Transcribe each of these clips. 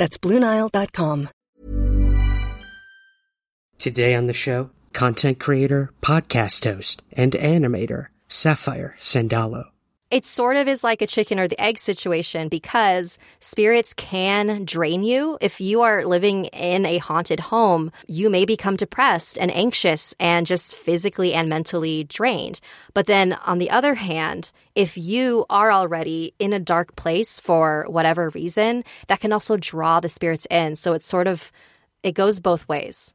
That's BlueNile.com. Today on the show, content creator, podcast host, and animator, Sapphire Sandalo. It sort of is like a chicken or the egg situation because spirits can drain you. If you are living in a haunted home, you may become depressed and anxious and just physically and mentally drained. But then on the other hand, if you are already in a dark place for whatever reason, that can also draw the spirits in. So it's sort of, it goes both ways.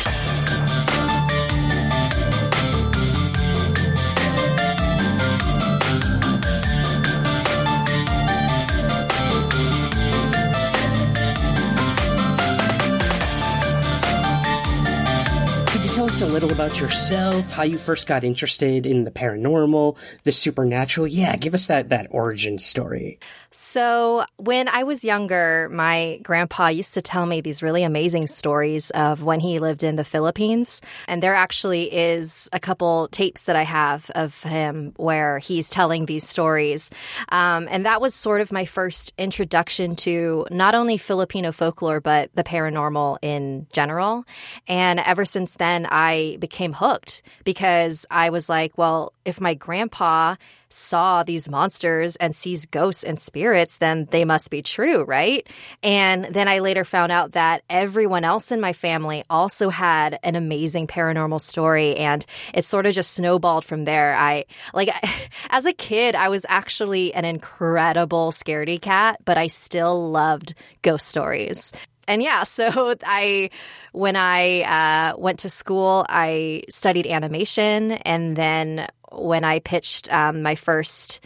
Tell us a little about yourself, how you first got interested in the paranormal, the supernatural? Yeah, give us that, that origin story. So, when I was younger, my grandpa used to tell me these really amazing stories of when he lived in the Philippines. And there actually is a couple tapes that I have of him where he's telling these stories. Um, and that was sort of my first introduction to not only Filipino folklore, but the paranormal in general. And ever since then, I became hooked because I was like, well, if my grandpa saw these monsters and sees ghosts and spirits, then they must be true, right? And then I later found out that everyone else in my family also had an amazing paranormal story and it sort of just snowballed from there. I like as a kid, I was actually an incredible scaredy cat, but I still loved ghost stories and yeah, so I, when I uh, went to school, I studied animation, and then when I pitched um, my first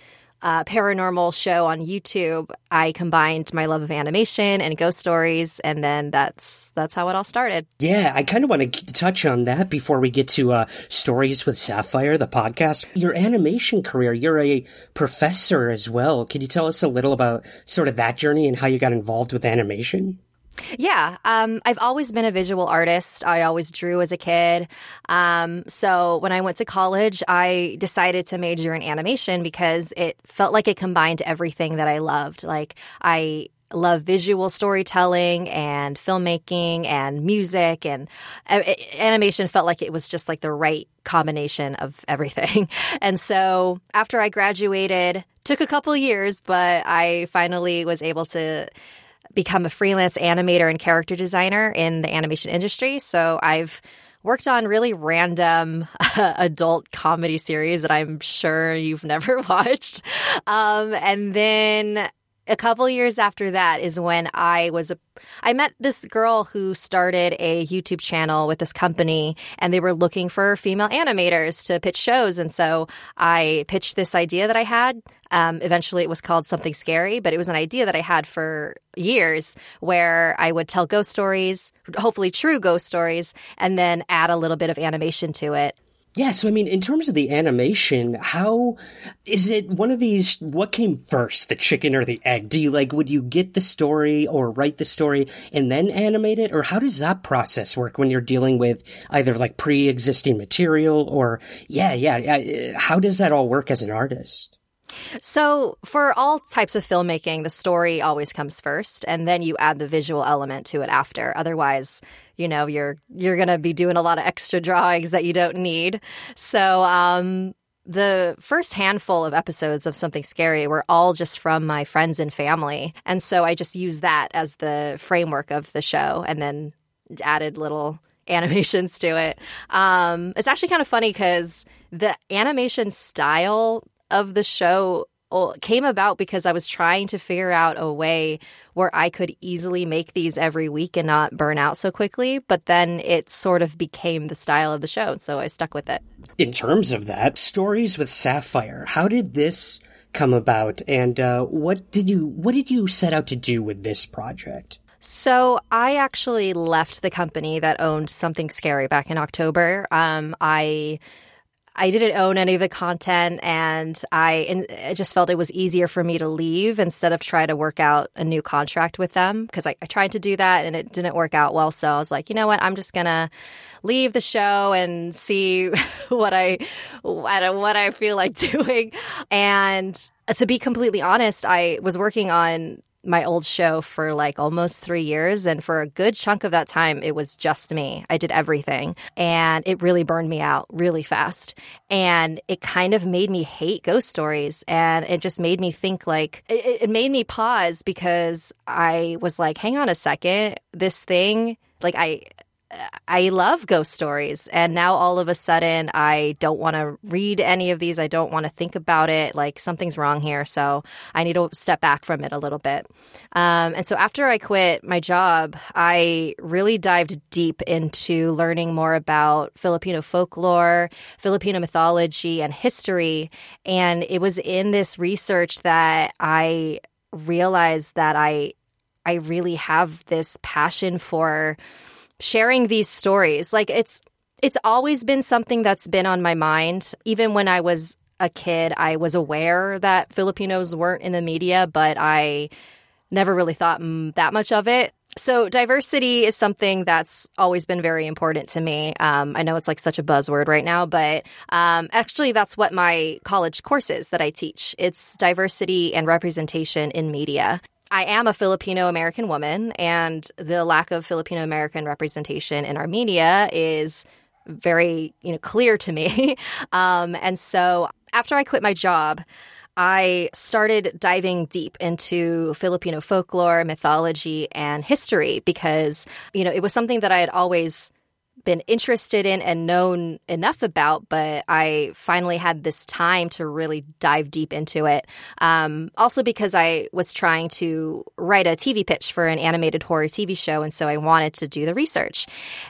uh, paranormal show on YouTube, I combined my love of animation and ghost stories, and then that's that's how it all started. Yeah, I kind of want to touch on that before we get to uh, stories with Sapphire, the podcast. Your animation career, you're a professor as well. Can you tell us a little about sort of that journey and how you got involved with animation? Yeah, um, I've always been a visual artist. I always drew as a kid. Um, so when I went to college, I decided to major in animation because it felt like it combined everything that I loved. Like I love visual storytelling and filmmaking and music and uh, animation felt like it was just like the right combination of everything. And so after I graduated, took a couple years, but I finally was able to become a freelance animator and character designer in the animation industry. So I've worked on really random uh, adult comedy series that I'm sure you've never watched. Um, and then a couple years after that is when I was a I met this girl who started a YouTube channel with this company and they were looking for female animators to pitch shows and so I pitched this idea that I had um, eventually it was called something scary but it was an idea that I had for years where I would tell ghost stories hopefully true ghost stories and then add a little bit of animation to it yeah, so I mean, in terms of the animation, how is it one of these? What came first, the chicken or the egg? Do you like, would you get the story or write the story and then animate it? Or how does that process work when you're dealing with either like pre existing material or, yeah, yeah, how does that all work as an artist? So, for all types of filmmaking, the story always comes first, and then you add the visual element to it after. Otherwise, you know, you're you're going to be doing a lot of extra drawings that you don't need. So, um, the first handful of episodes of Something Scary were all just from my friends and family. And so I just used that as the framework of the show and then added little animations to it. Um, it's actually kind of funny because the animation style of the show came about because I was trying to figure out a way where I could easily make these every week and not burn out so quickly. But then it sort of became the style of the show. So I stuck with it. In terms of that, stories with Sapphire, how did this come about and uh, what did you what did you set out to do with this project? So I actually left the company that owned Something Scary back in October. Um, I I didn't own any of the content, and I, just felt it was easier for me to leave instead of try to work out a new contract with them because I, I, tried to do that and it didn't work out well. So I was like, you know what, I'm just gonna leave the show and see what I what I feel like doing. And to be completely honest, I was working on my old show for like almost three years. And for a good chunk of that time, it was just me. I did everything. And it really burned me out really fast. And it kind of made me hate ghost stories. And it just made me think like, it, it made me pause because I was like, hang on a second, this thing, like I, I love ghost stories. And now all of a sudden, I don't want to read any of these. I don't want to think about it. Like something's wrong here. So I need to step back from it a little bit. Um, and so after I quit my job, I really dived deep into learning more about Filipino folklore, Filipino mythology, and history. And it was in this research that I realized that I I really have this passion for sharing these stories. Like it's it's always been something that's been on my mind. Even when I was a kid, I was aware that Filipinos weren't in the media, but I never really thought that much of it. So, diversity is something that's always been very important to me. Um, I know it's like such a buzzword right now, but um, actually, that's what my college course is that I teach. It's diversity and representation in media. I am a Filipino American woman, and the lack of Filipino American representation in our media is very you know clear to me. um, and so after I quit my job, I started diving deep into Filipino folklore, mythology, and history because you know it was something that I had always been interested in and known enough about, but I finally had this time to really dive deep into it. Um, also, because I was trying to write a TV pitch for an animated horror TV show, and so I wanted to do the research.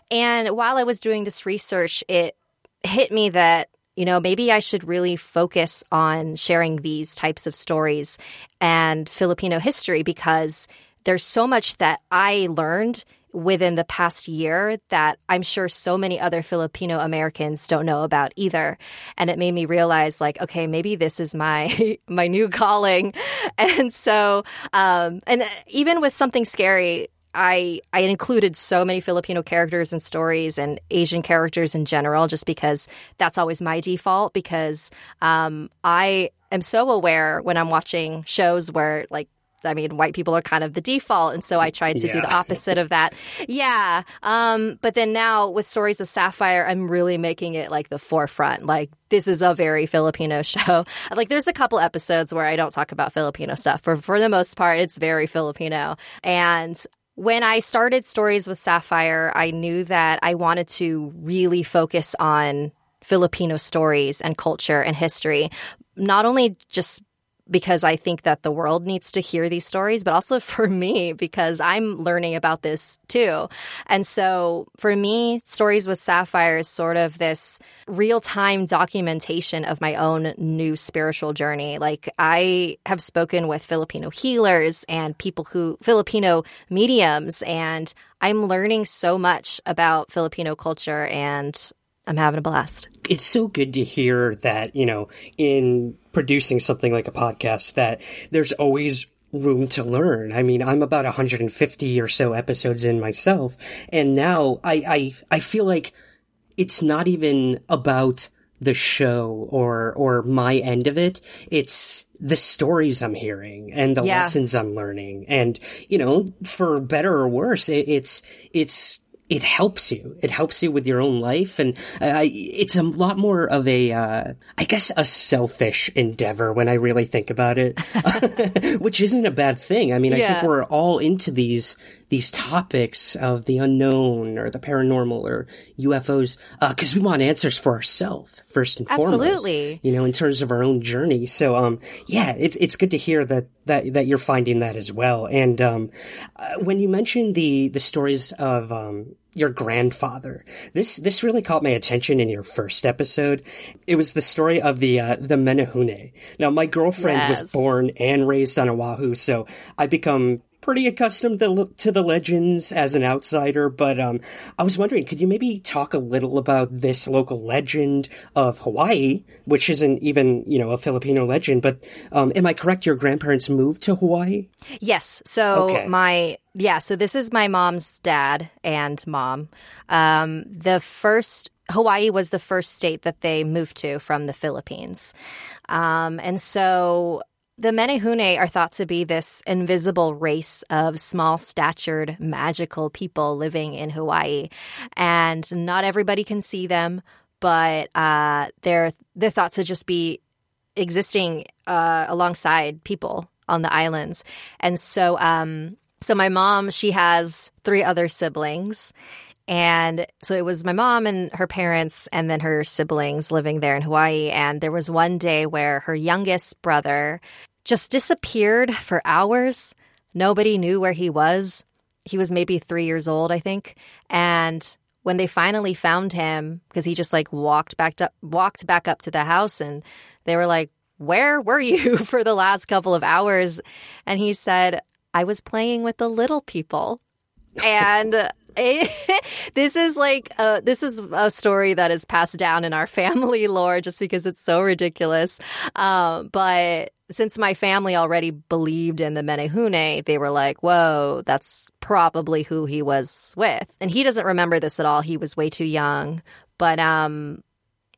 And while I was doing this research, it hit me that you know, maybe I should really focus on sharing these types of stories and Filipino history because there's so much that I learned within the past year that I'm sure so many other Filipino Americans don't know about either. And it made me realize like, okay, maybe this is my, my new calling. And so, um, and even with something scary, I I included so many Filipino characters and stories and Asian characters in general, just because that's always my default. Because um, I am so aware when I'm watching shows where like I mean, white people are kind of the default. And so I tried to yeah. do the opposite of that. Yeah. Um, but then now with Stories of Sapphire, I'm really making it like the forefront. Like, this is a very Filipino show. Like, there's a couple episodes where I don't talk about Filipino stuff. For, for the most part, it's very Filipino. And when I started Stories with Sapphire, I knew that I wanted to really focus on Filipino stories and culture and history, not only just because I think that the world needs to hear these stories, but also for me because I'm learning about this too. And so for me, Stories with Sapphire is sort of this real time documentation of my own new spiritual journey. Like I have spoken with Filipino healers and people who, Filipino mediums, and I'm learning so much about Filipino culture and I'm having a blast. It's so good to hear that, you know, in producing something like a podcast, that there's always room to learn. I mean, I'm about 150 or so episodes in myself, and now I, I, I feel like it's not even about the show or or my end of it it's the stories i'm hearing and the yeah. lessons i'm learning and you know for better or worse it, it's it's it helps you. It helps you with your own life, and uh, it's a lot more of a, uh, I guess, a selfish endeavor when I really think about it, which isn't a bad thing. I mean, yeah. I think we're all into these these topics of the unknown or the paranormal or UFOs because uh, we want answers for ourselves first and foremost. Absolutely. You know, in terms of our own journey. So, um, yeah, it's it's good to hear that that that you're finding that as well. And um, uh, when you mentioned the the stories of um, your grandfather. This this really caught my attention in your first episode. It was the story of the uh, the Menehune. Now, my girlfriend yes. was born and raised on Oahu, so I become pretty accustomed to, to the legends as an outsider, but um, I was wondering, could you maybe talk a little about this local legend of Hawaii, which isn't even, you know, a Filipino legend, but um, am I correct? Your grandparents moved to Hawaii? Yes. So okay. my, yeah, so this is my mom's dad and mom. Um, the first Hawaii was the first state that they moved to from the Philippines. Um, and so the Menehune are thought to be this invisible race of small statured, magical people living in Hawaii. And not everybody can see them, but uh, they're, they're thought to just be existing uh, alongside people on the islands. And so, um, so my mom, she has three other siblings. And so it was my mom and her parents, and then her siblings living there in Hawaii. And there was one day where her youngest brother just disappeared for hours. Nobody knew where he was. He was maybe three years old, I think. And when they finally found him, because he just like walked back up, walked back up to the house, and they were like, "Where were you for the last couple of hours?" And he said, "I was playing with the little people." and this is like a, this is a story that is passed down in our family lore just because it's so ridiculous. Um, but since my family already believed in the Menehune, they were like, "Whoa, that's probably who he was with." And he doesn't remember this at all. He was way too young. But um,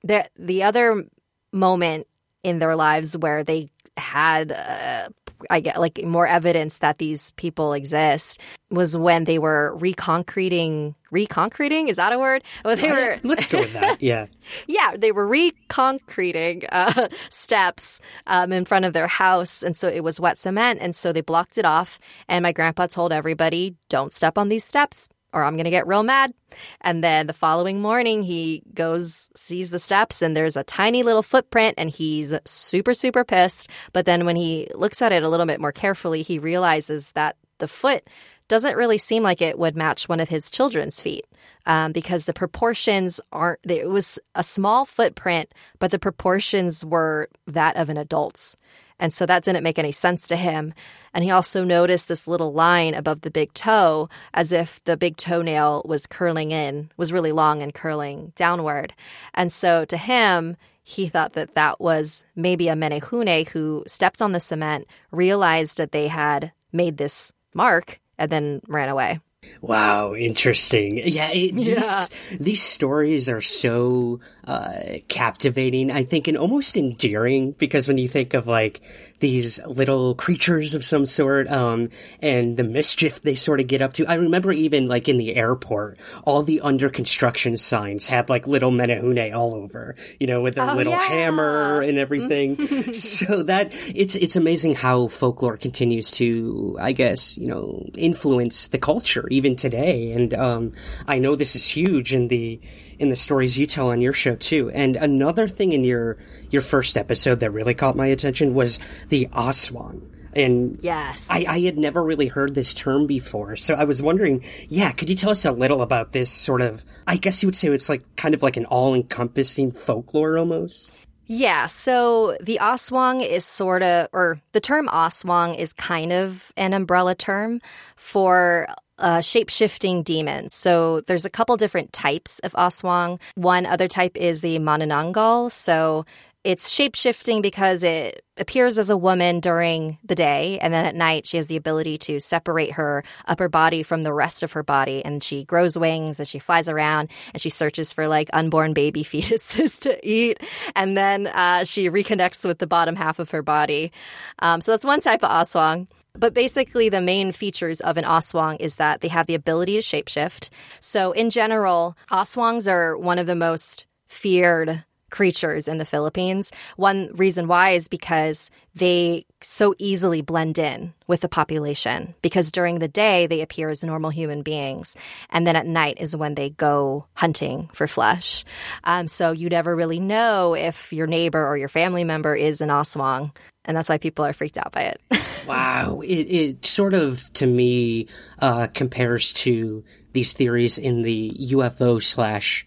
the the other moment in their lives where they had uh, I get like more evidence that these people exist was when they were reconcreting. Reconcreting is that a word? Well, they were. Let's go with that. Yeah. yeah, they were reconcreting uh, steps um, in front of their house, and so it was wet cement, and so they blocked it off. And my grandpa told everybody, "Don't step on these steps or I'm going to get real mad. And then the following morning, he goes, sees the steps, and there's a tiny little footprint, and he's super, super pissed. But then when he looks at it a little bit more carefully, he realizes that the foot doesn't really seem like it would match one of his children's feet um, because the proportions aren't, it was a small footprint, but the proportions were that of an adult's. And so that didn't make any sense to him. And he also noticed this little line above the big toe as if the big toenail was curling in, was really long and curling downward. And so to him, he thought that that was maybe a menehune who stepped on the cement, realized that they had made this mark, and then ran away. Wow, interesting. Yeah, it, yeah. These, these stories are so uh, captivating, I think, and almost endearing because when you think of like these little creatures of some sort, um, and the mischief they sort of get up to. I remember even like in the airport, all the under construction signs had like little Menehune all over, you know, with their oh, little yeah. hammer and everything. so that it's, it's amazing how folklore continues to, I guess, you know, influence the culture even today. And, um, I know this is huge in the, in the stories you tell on your show too. And another thing in your your first episode that really caught my attention was the Aswang. And yes, I, I had never really heard this term before. So I was wondering, yeah, could you tell us a little about this sort of, I guess you would say it's like kind of like an all encompassing folklore almost? Yeah, so the Aswang is sort of, or the term Aswang is kind of an umbrella term for uh, shape shifting demons. So there's a couple different types of Aswang. One other type is the Manananggal. So it's shape shifting because it appears as a woman during the day, and then at night she has the ability to separate her upper body from the rest of her body, and she grows wings and she flies around and she searches for like unborn baby fetuses to eat, and then uh, she reconnects with the bottom half of her body. Um, so that's one type of aswang. But basically, the main features of an aswang is that they have the ability to shapeshift. So, in general, aswangs are one of the most feared creatures in the Philippines. One reason why is because they so easily blend in with the population because during the day they appear as normal human beings, and then at night is when they go hunting for flesh. Um, so you never really know if your neighbor or your family member is an Aswang, and that's why people are freaked out by it. wow, it, it sort of to me uh, compares to these theories in the UFO slash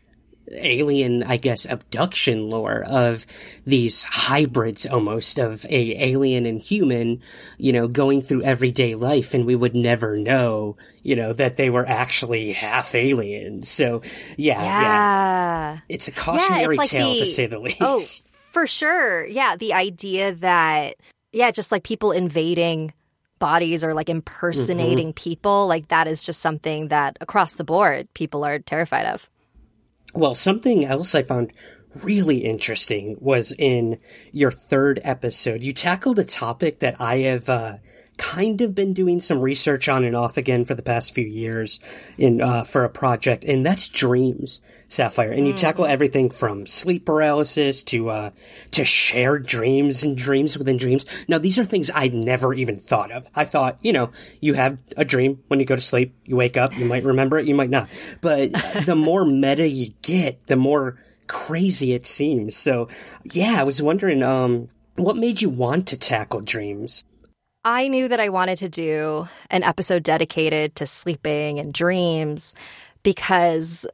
alien, I guess, abduction lore of these hybrids almost of a alien and human, you know, going through everyday life and we would never know, you know, that they were actually half alien. So yeah, yeah. yeah. It's a cautionary yeah, it's like tale the, to say the least. Oh, for sure. Yeah. The idea that, yeah, just like people invading bodies or like impersonating mm-hmm. people, like that is just something that across the board people are terrified of. Well, something else I found really interesting was in your third episode. You tackled a topic that I have uh, kind of been doing some research on and off again for the past few years in uh, for a project, and that's dreams. Sapphire, and you mm. tackle everything from sleep paralysis to uh, to shared dreams and dreams within dreams. Now, these are things I'd never even thought of. I thought, you know, you have a dream when you go to sleep, you wake up, you might remember it, you might not. But the more meta you get, the more crazy it seems. So, yeah, I was wondering, um, what made you want to tackle dreams? I knew that I wanted to do an episode dedicated to sleeping and dreams because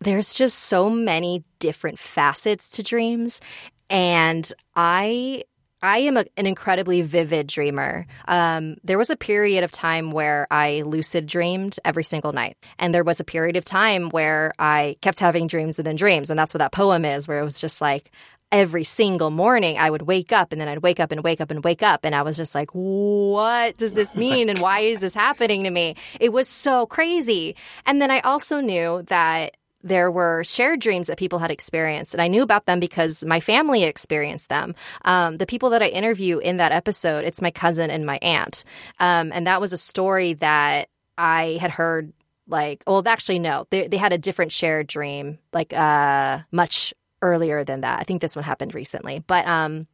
there's just so many different facets to dreams. And i i am a, an incredibly vivid dreamer. Um, there was a period of time where i lucid dreamed every single night. And there was a period of time where i kept having dreams within dreams. And that's what that poem is where it was just like every single morning I would wake up and then I'd wake up and wake up and wake up. And I was just like, what does this mean? And why is this happening to me? It was so crazy. And then I also knew that there were shared dreams that people had experienced, and I knew about them because my family experienced them. Um, the people that I interview in that episode, it's my cousin and my aunt, um, and that was a story that I had heard. Like, well, actually, no, they they had a different shared dream, like uh, much earlier than that. I think this one happened recently, but um,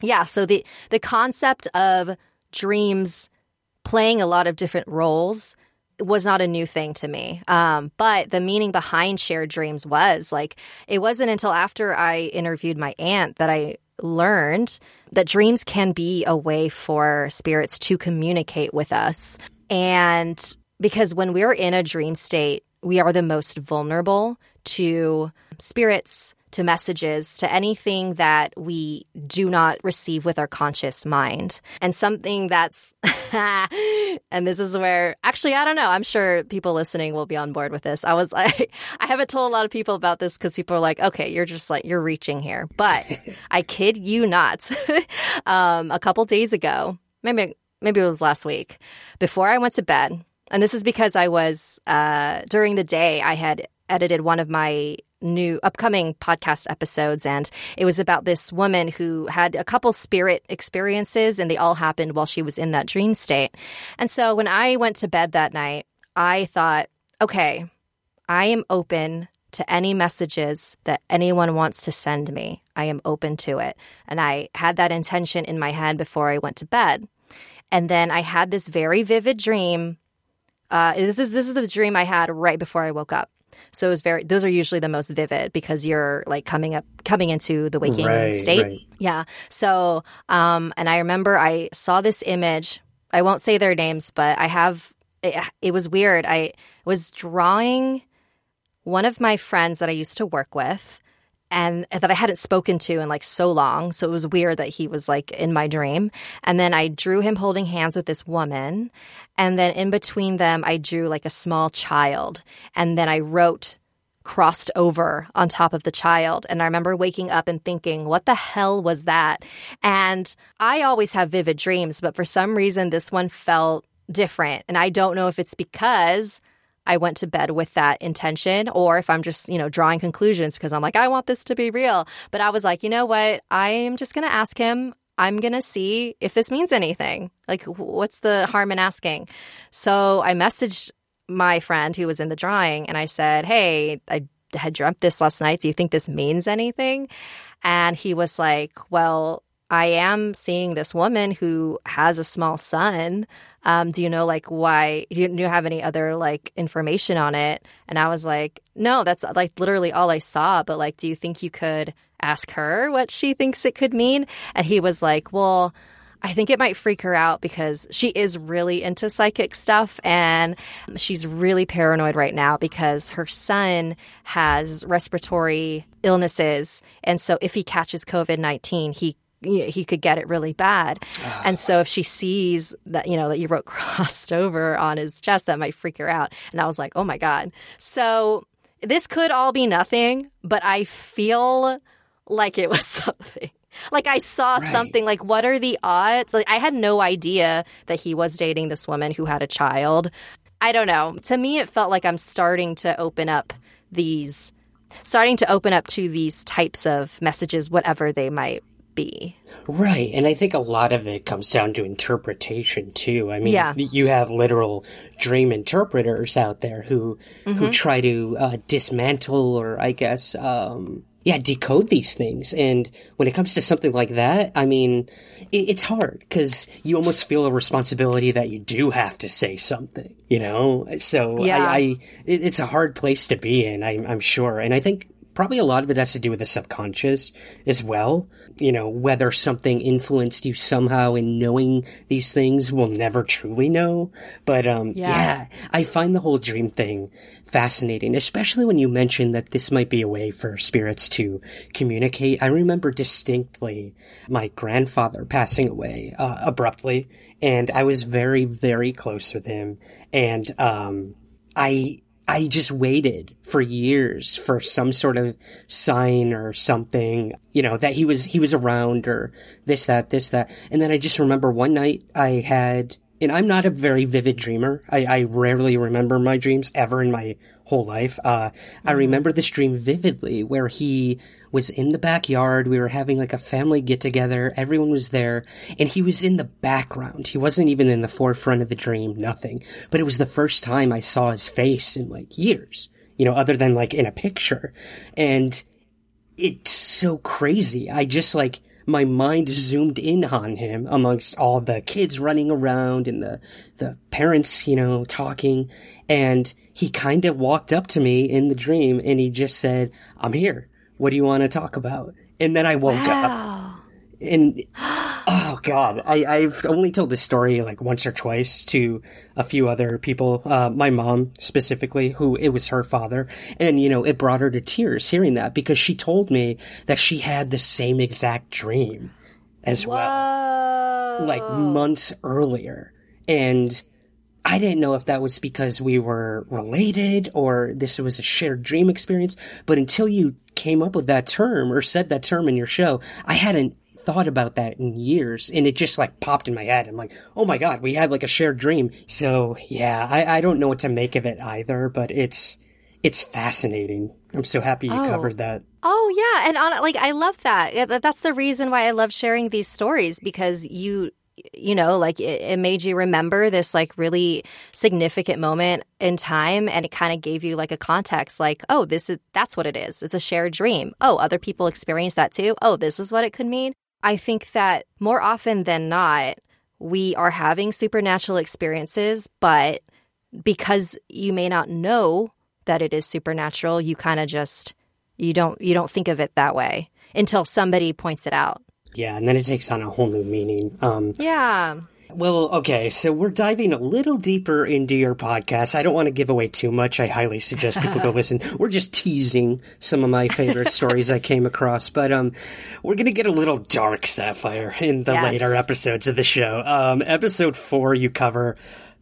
yeah. So the the concept of dreams playing a lot of different roles was not a new thing to me. Um, but the meaning behind shared dreams was like, it wasn't until after I interviewed my aunt that I learned that dreams can be a way for spirits to communicate with us. And because when we're in a dream state, we are the most vulnerable to spirits, to messages, to anything that we do not receive with our conscious mind. And something that's, and this is where, actually, I don't know. I'm sure people listening will be on board with this. I was, I, I haven't told a lot of people about this because people are like, okay, you're just like, you're reaching here. But I kid you not. um, a couple days ago, maybe, maybe it was last week, before I went to bed, and this is because I was, uh, during the day, I had edited one of my new upcoming podcast episodes and it was about this woman who had a couple spirit experiences and they all happened while she was in that dream state. And so when I went to bed that night, I thought, okay, I am open to any messages that anyone wants to send me. I am open to it. And I had that intention in my head before I went to bed. And then I had this very vivid dream. Uh, this is this is the dream I had right before I woke up. So it was very those are usually the most vivid because you're like coming up coming into the waking right, state. Right. Yeah. So um and I remember I saw this image. I won't say their names, but I have it, it was weird. I was drawing one of my friends that I used to work with and that I hadn't spoken to in like so long. So it was weird that he was like in my dream. And then I drew him holding hands with this woman. And then in between them, I drew like a small child. And then I wrote crossed over on top of the child. And I remember waking up and thinking, what the hell was that? And I always have vivid dreams, but for some reason, this one felt different. And I don't know if it's because I went to bed with that intention or if I'm just, you know, drawing conclusions because I'm like, I want this to be real. But I was like, you know what? I'm just going to ask him. I'm going to see if this means anything. Like, what's the harm in asking? So I messaged my friend who was in the drawing and I said, Hey, I had dreamt this last night. Do you think this means anything? And he was like, Well, I am seeing this woman who has a small son. Um, do you know like why? Do you, do you have any other like information on it? And I was like, no, that's like literally all I saw. But like, do you think you could ask her what she thinks it could mean? And he was like, well. I think it might freak her out because she is really into psychic stuff and she's really paranoid right now because her son has respiratory illnesses. And so if he catches COVID 19, he he could get it really bad. Ah. and so if she sees that, you know, that you wrote crossed over on his chest, that might freak her out. And I was like, oh my God. So this could all be nothing, but I feel like it was something. Like I saw right. something like what are the odds? Like I had no idea that he was dating this woman who had a child. I don't know. To me it felt like I'm starting to open up these starting to open up to these types of messages whatever they might be. Right. And I think a lot of it comes down to interpretation too. I mean, yeah. you have literal dream interpreters out there who mm-hmm. who try to uh, dismantle or I guess um, yeah, decode these things. And when it comes to something like that, I mean, it, it's hard because you almost feel a responsibility that you do have to say something, you know? So yeah. I, I it, it's a hard place to be in, I, I'm sure. And I think probably a lot of it has to do with the subconscious as well. You know, whether something influenced you somehow in knowing these things, we'll never truly know. But, um, yeah. yeah, I find the whole dream thing fascinating, especially when you mentioned that this might be a way for spirits to communicate. I remember distinctly my grandfather passing away, uh, abruptly, and I was very, very close with him. And, um, I, I just waited for years for some sort of sign or something, you know, that he was, he was around or this, that, this, that. And then I just remember one night I had, and I'm not a very vivid dreamer. I, I rarely remember my dreams ever in my whole life. Uh, I mm-hmm. remember this dream vividly where he was in the backyard. We were having like a family get together. Everyone was there and he was in the background. He wasn't even in the forefront of the dream, nothing. But it was the first time I saw his face in like years, you know, other than like in a picture. And it's so crazy. I just like, my mind zoomed in on him amongst all the kids running around and the, the parents, you know, talking. And he kind of walked up to me in the dream and he just said, I'm here. What do you want to talk about? And then I woke wow. up. And oh god, I, I've only told this story like once or twice to a few other people. Uh, my mom specifically, who it was her father, and you know it brought her to tears hearing that because she told me that she had the same exact dream as Whoa. well, like months earlier, and I didn't know if that was because we were related or this was a shared dream experience, but until you came up with that term or said that term in your show, I hadn't thought about that in years and it just like popped in my head. I'm like, oh my God, we had like a shared dream. So yeah, I, I don't know what to make of it either, but it's, it's fascinating. I'm so happy you oh. covered that. Oh yeah, and on, like I love that. That's the reason why I love sharing these stories because you you know, like it, it, made you remember this like really significant moment in time and it kind of gave you like a context like, oh, this is that's what it is. It's a shared dream. Oh, other people experience that too. Oh, this is what it could mean. I think that more often than not, we are having supernatural experiences, but because you may not know that it is supernatural, you kind of just you don't you don't think of it that way until somebody points it out. Yeah, and then it takes on a whole new meaning. Um, yeah. Well, okay, so we're diving a little deeper into your podcast. I don't want to give away too much. I highly suggest people go listen. We're just teasing some of my favorite stories I came across, but um, we're gonna get a little dark, Sapphire, in the yes. later episodes of the show. Um, episode four, you cover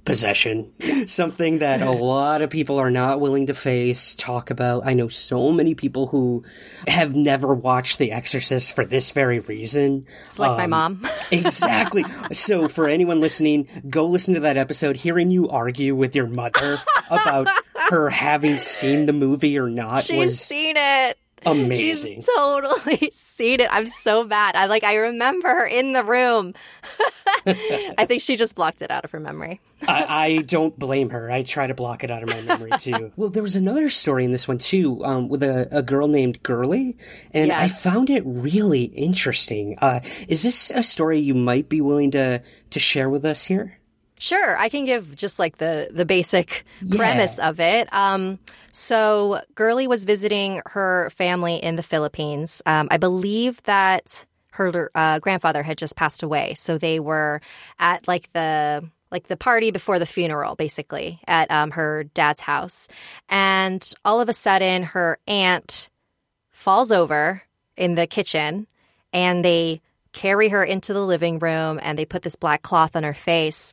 possession. Something that a lot of people are not willing to face, talk about. I know so many people who have never watched The Exorcist for this very reason. It's like um, my mom. exactly. So for anyone listening, go listen to that episode. Hearing you argue with your mother about her having seen the movie or not She's was seen it Amazing. She's totally seen it. I'm so bad. I'm like, I remember her in the room. I think she just blocked it out of her memory. I, I, don't blame her. I try to block it out of my memory too. well, there was another story in this one too, um, with a, a, girl named Girly, and yes. I found it really interesting. Uh, is this a story you might be willing to to share with us here? Sure, I can give just like the the basic yeah. premise of it. Um, so Girly was visiting her family in the Philippines. Um, I believe that her uh, grandfather had just passed away, so they were at like the like the party before the funeral, basically at um, her dad's house, and all of a sudden her aunt falls over in the kitchen, and they carry her into the living room and they put this black cloth on her face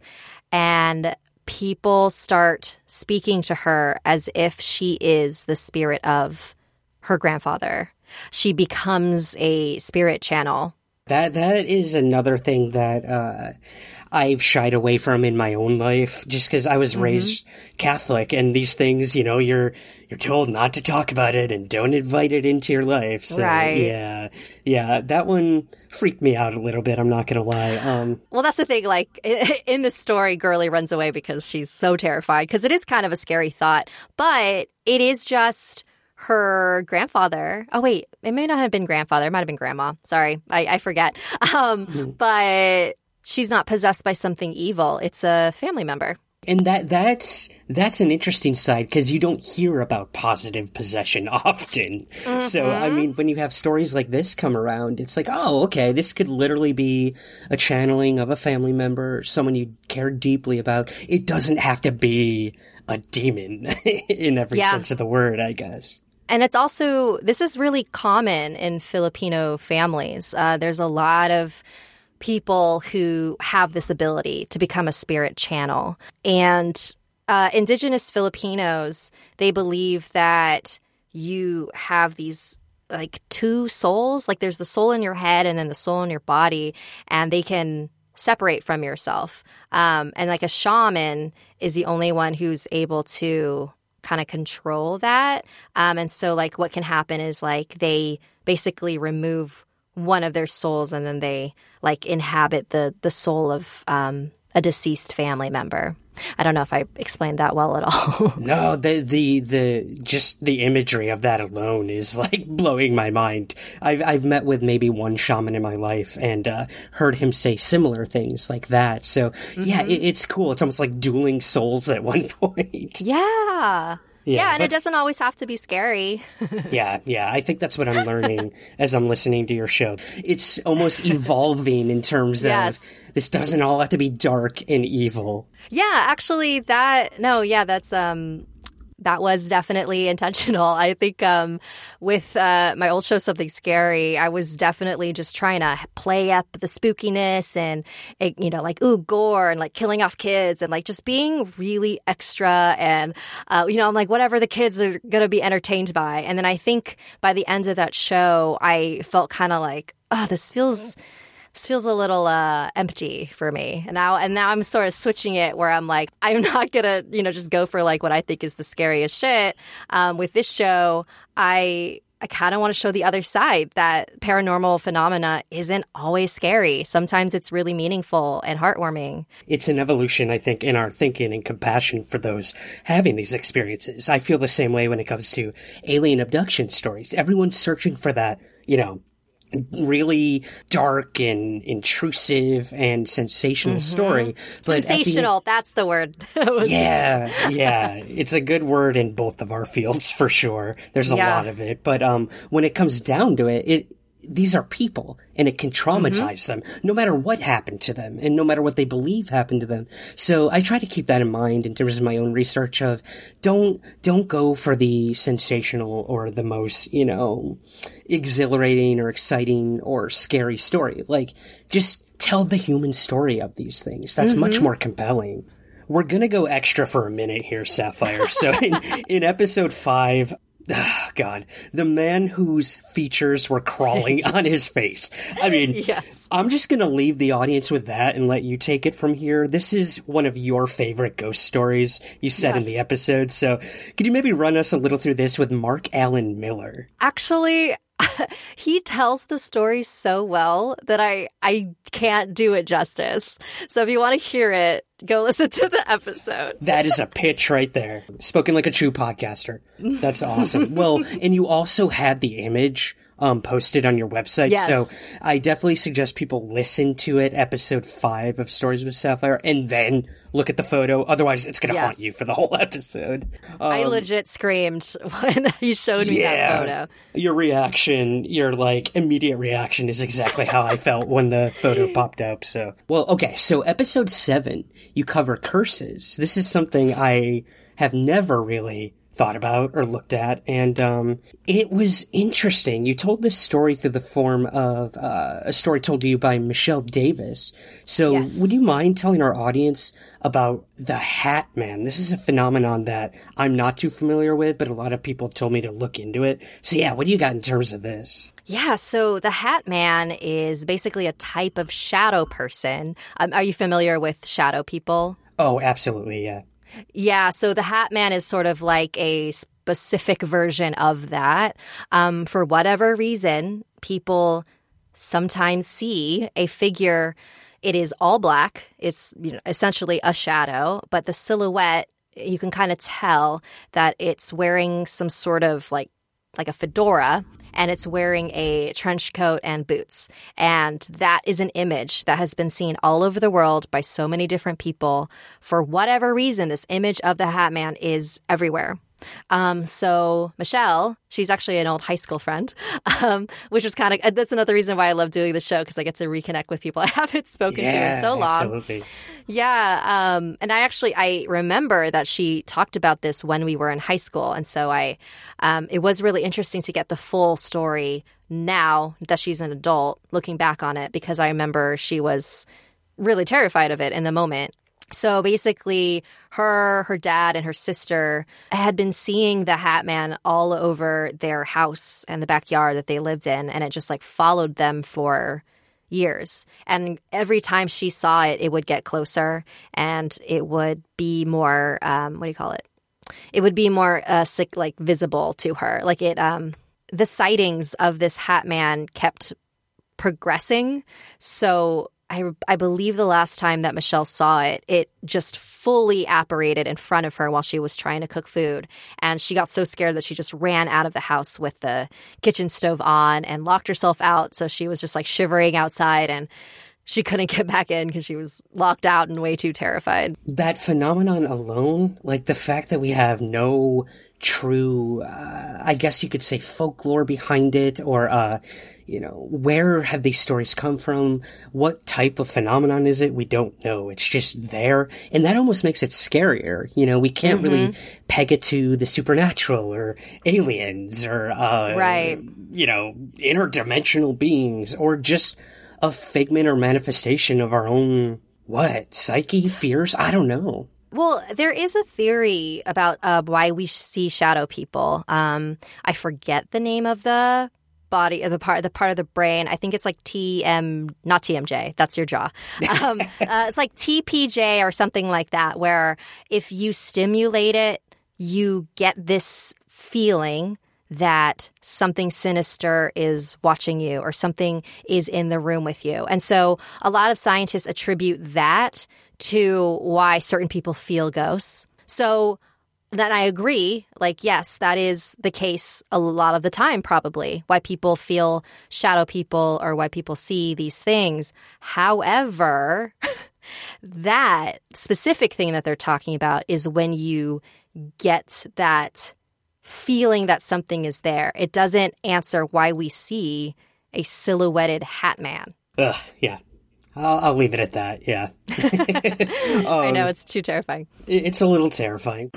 and people start speaking to her as if she is the spirit of her grandfather. She becomes a spirit channel. That that is another thing that uh, I've shied away from in my own life just because I was mm-hmm. raised Catholic and these things, you know, you're, you're told not to talk about it and don't invite it into your life. So right. yeah, yeah, that one freaked me out a little bit. I'm not going to lie. Um, well, that's the thing. Like in the story, Girly runs away because she's so terrified because it is kind of a scary thought, but it is just her grandfather. Oh wait, it may not have been grandfather. It might have been grandma. Sorry, I, I forget. Um, mm-hmm. but she's not possessed by something evil. It's a family member. And that that's that's an interesting side because you don't hear about positive possession often. Mm-hmm. So I mean, when you have stories like this come around, it's like, oh, okay, this could literally be a channeling of a family member, someone you care deeply about. It doesn't have to be a demon in every yeah. sense of the word, I guess. And it's also this is really common in Filipino families. Uh, there's a lot of people who have this ability to become a spirit channel. And uh, indigenous Filipinos, they believe that you have these like two souls. Like there's the soul in your head and then the soul in your body, and they can separate from yourself. Um, and like a shaman is the only one who's able to kind of control that. Um, and so, like, what can happen is like they basically remove one of their souls and then they like inhabit the the soul of um, a deceased family member. I don't know if I explained that well at all. no, the the the just the imagery of that alone is like blowing my mind. I've I've met with maybe one shaman in my life and uh, heard him say similar things like that. So mm-hmm. yeah, it, it's cool. It's almost like dueling souls at one point. Yeah. Yeah, yeah and it doesn't always have to be scary. yeah, yeah. I think that's what I'm learning as I'm listening to your show. It's almost evolving in terms yes. of this doesn't all have to be dark and evil. Yeah, actually that no, yeah, that's um that was definitely intentional. I think um, with uh, my old show, Something Scary, I was definitely just trying to play up the spookiness and, you know, like, ooh, gore and like killing off kids and like just being really extra. And, uh, you know, I'm like, whatever the kids are going to be entertained by. And then I think by the end of that show, I felt kind of like, oh, this feels this feels a little uh, empty for me. And now and now I'm sort of switching it where I'm like, I'm not gonna, you know, just go for like what I think is the scariest shit. Um, with this show, I I kind of want to show the other side that paranormal phenomena isn't always scary. Sometimes it's really meaningful and heartwarming. It's an evolution, I think, in our thinking and compassion for those having these experiences. I feel the same way when it comes to alien abduction stories. Everyone's searching for that, you know, really dark and intrusive and sensational mm-hmm. story. But sensational, the, that's the word. yeah, yeah. It's a good word in both of our fields for sure. There's a yeah. lot of it. But um, when it comes down to it, it these are people and it can traumatize mm-hmm. them no matter what happened to them and no matter what they believe happened to them. So I try to keep that in mind in terms of my own research of don't, don't go for the sensational or the most, you know, exhilarating or exciting or scary story. Like just tell the human story of these things. That's mm-hmm. much more compelling. We're gonna go extra for a minute here, Sapphire. So in, in episode five, Ah, God, the man whose features were crawling on his face. I mean, Yes. I'm just going to leave the audience with that and let you take it from here. This is one of your favorite ghost stories you said in the episode. So, could you maybe run us a little through this with Mark Allen Miller? Actually, he tells the story so well that I I can't do it justice. So if you want to hear it, go listen to the episode. That is a pitch right there. Spoken like a true podcaster. That's awesome. well, and you also had the image um, posted on your website. Yes. So I definitely suggest people listen to it, episode five of Stories with Sapphire, and then look at the photo. Otherwise, it's going to haunt you for the whole episode. I legit screamed when he showed me that photo. Your reaction, your like immediate reaction is exactly how I felt when the photo popped up. So, well, okay. So episode seven, you cover curses. This is something I have never really thought about or looked at. And, um, it was interesting. You told this story through the form of, uh, a story told to you by Michelle Davis. So Yes. would you mind telling our audience about the Hat Man? This is a phenomenon that I'm not too familiar with, but a lot of people have told me to look into it. So yeah, what do you got in terms of this? Yeah, so the Hat Man is basically a type of shadow person. Um, are you familiar with shadow people? Oh, absolutely, yeah. Yeah, so the Hat Man is sort of like a specific version of that. Um, for whatever reason, people sometimes see a figure. It is all black. It's you know, essentially a shadow, but the silhouette you can kind of tell that it's wearing some sort of like like a fedora and it's wearing a trench coat and boots. And that is an image that has been seen all over the world by so many different people. For whatever reason, this image of the Hat Man is everywhere. Um, so Michelle, she's actually an old high school friend, um, which is kind of that's another reason why I love doing the show because I get to reconnect with people I haven't spoken to in so long. absolutely. Yeah, um, and I actually I remember that she talked about this when we were in high school, and so I, um, it was really interesting to get the full story now that she's an adult, looking back on it, because I remember she was really terrified of it in the moment. So basically, her, her dad, and her sister had been seeing the Hat Man all over their house and the backyard that they lived in, and it just like followed them for years. And every time she saw it, it would get closer and it would be more, um, what do you call it? It would be more uh, sick, like visible to her. Like it, um, the sightings of this Hat Man kept progressing. So I, I believe the last time that Michelle saw it, it just fully apparated in front of her while she was trying to cook food. And she got so scared that she just ran out of the house with the kitchen stove on and locked herself out. So she was just like shivering outside and she couldn't get back in because she was locked out and way too terrified. That phenomenon alone, like the fact that we have no true, uh, I guess you could say folklore behind it, or, uh, you know, where have these stories come from? What type of phenomenon is it? We don't know. It's just there. And that almost makes it scarier. You know, we can't really peg it to the supernatural or aliens or, uh, Right. you know, interdimensional beings or just a figment or manifestation of our own, what, psyche, fears? I don't know. Well, there is a theory about uh, why we see shadow people. Um, I forget the name of the body of the part the part of the brain. I think it's like TM, not TMJ. That's your jaw. Um, uh, it's like TPJ or something like that. Where if you stimulate it, you get this feeling that something sinister is watching you or something is in the room with you. And so a lot of scientists attribute that to why certain people feel ghosts. So then I agree, like, yes, that is the case a lot of the time, probably, why people feel shadow people or why people see these things. However, that specific thing that they're talking about is when you get that feeling that something is there. It doesn't answer why we see a silhouetted hat man. Ugh, yeah. I'll, I'll leave it at that. Yeah. I know um, it's too terrifying. It's a little terrifying.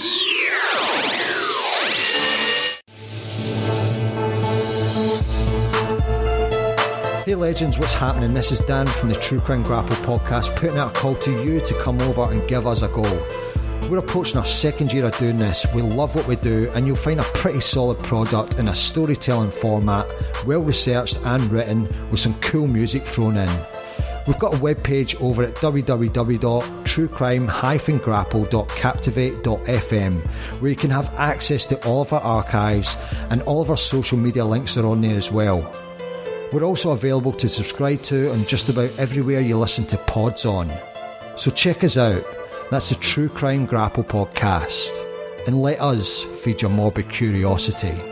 Hey legends, what's happening? This is Dan from the True Crime Grapple podcast, putting out a call to you to come over and give us a go. We're approaching our second year of doing this. We love what we do, and you'll find a pretty solid product in a storytelling format, well researched and written, with some cool music thrown in. We've got a webpage over at www.truecrime-grapple.captivate.fm where you can have access to all of our archives and all of our social media links are on there as well. We're also available to subscribe to on just about everywhere you listen to pods on. So check us out. That's the True Crime Grapple podcast. And let us feed your morbid curiosity.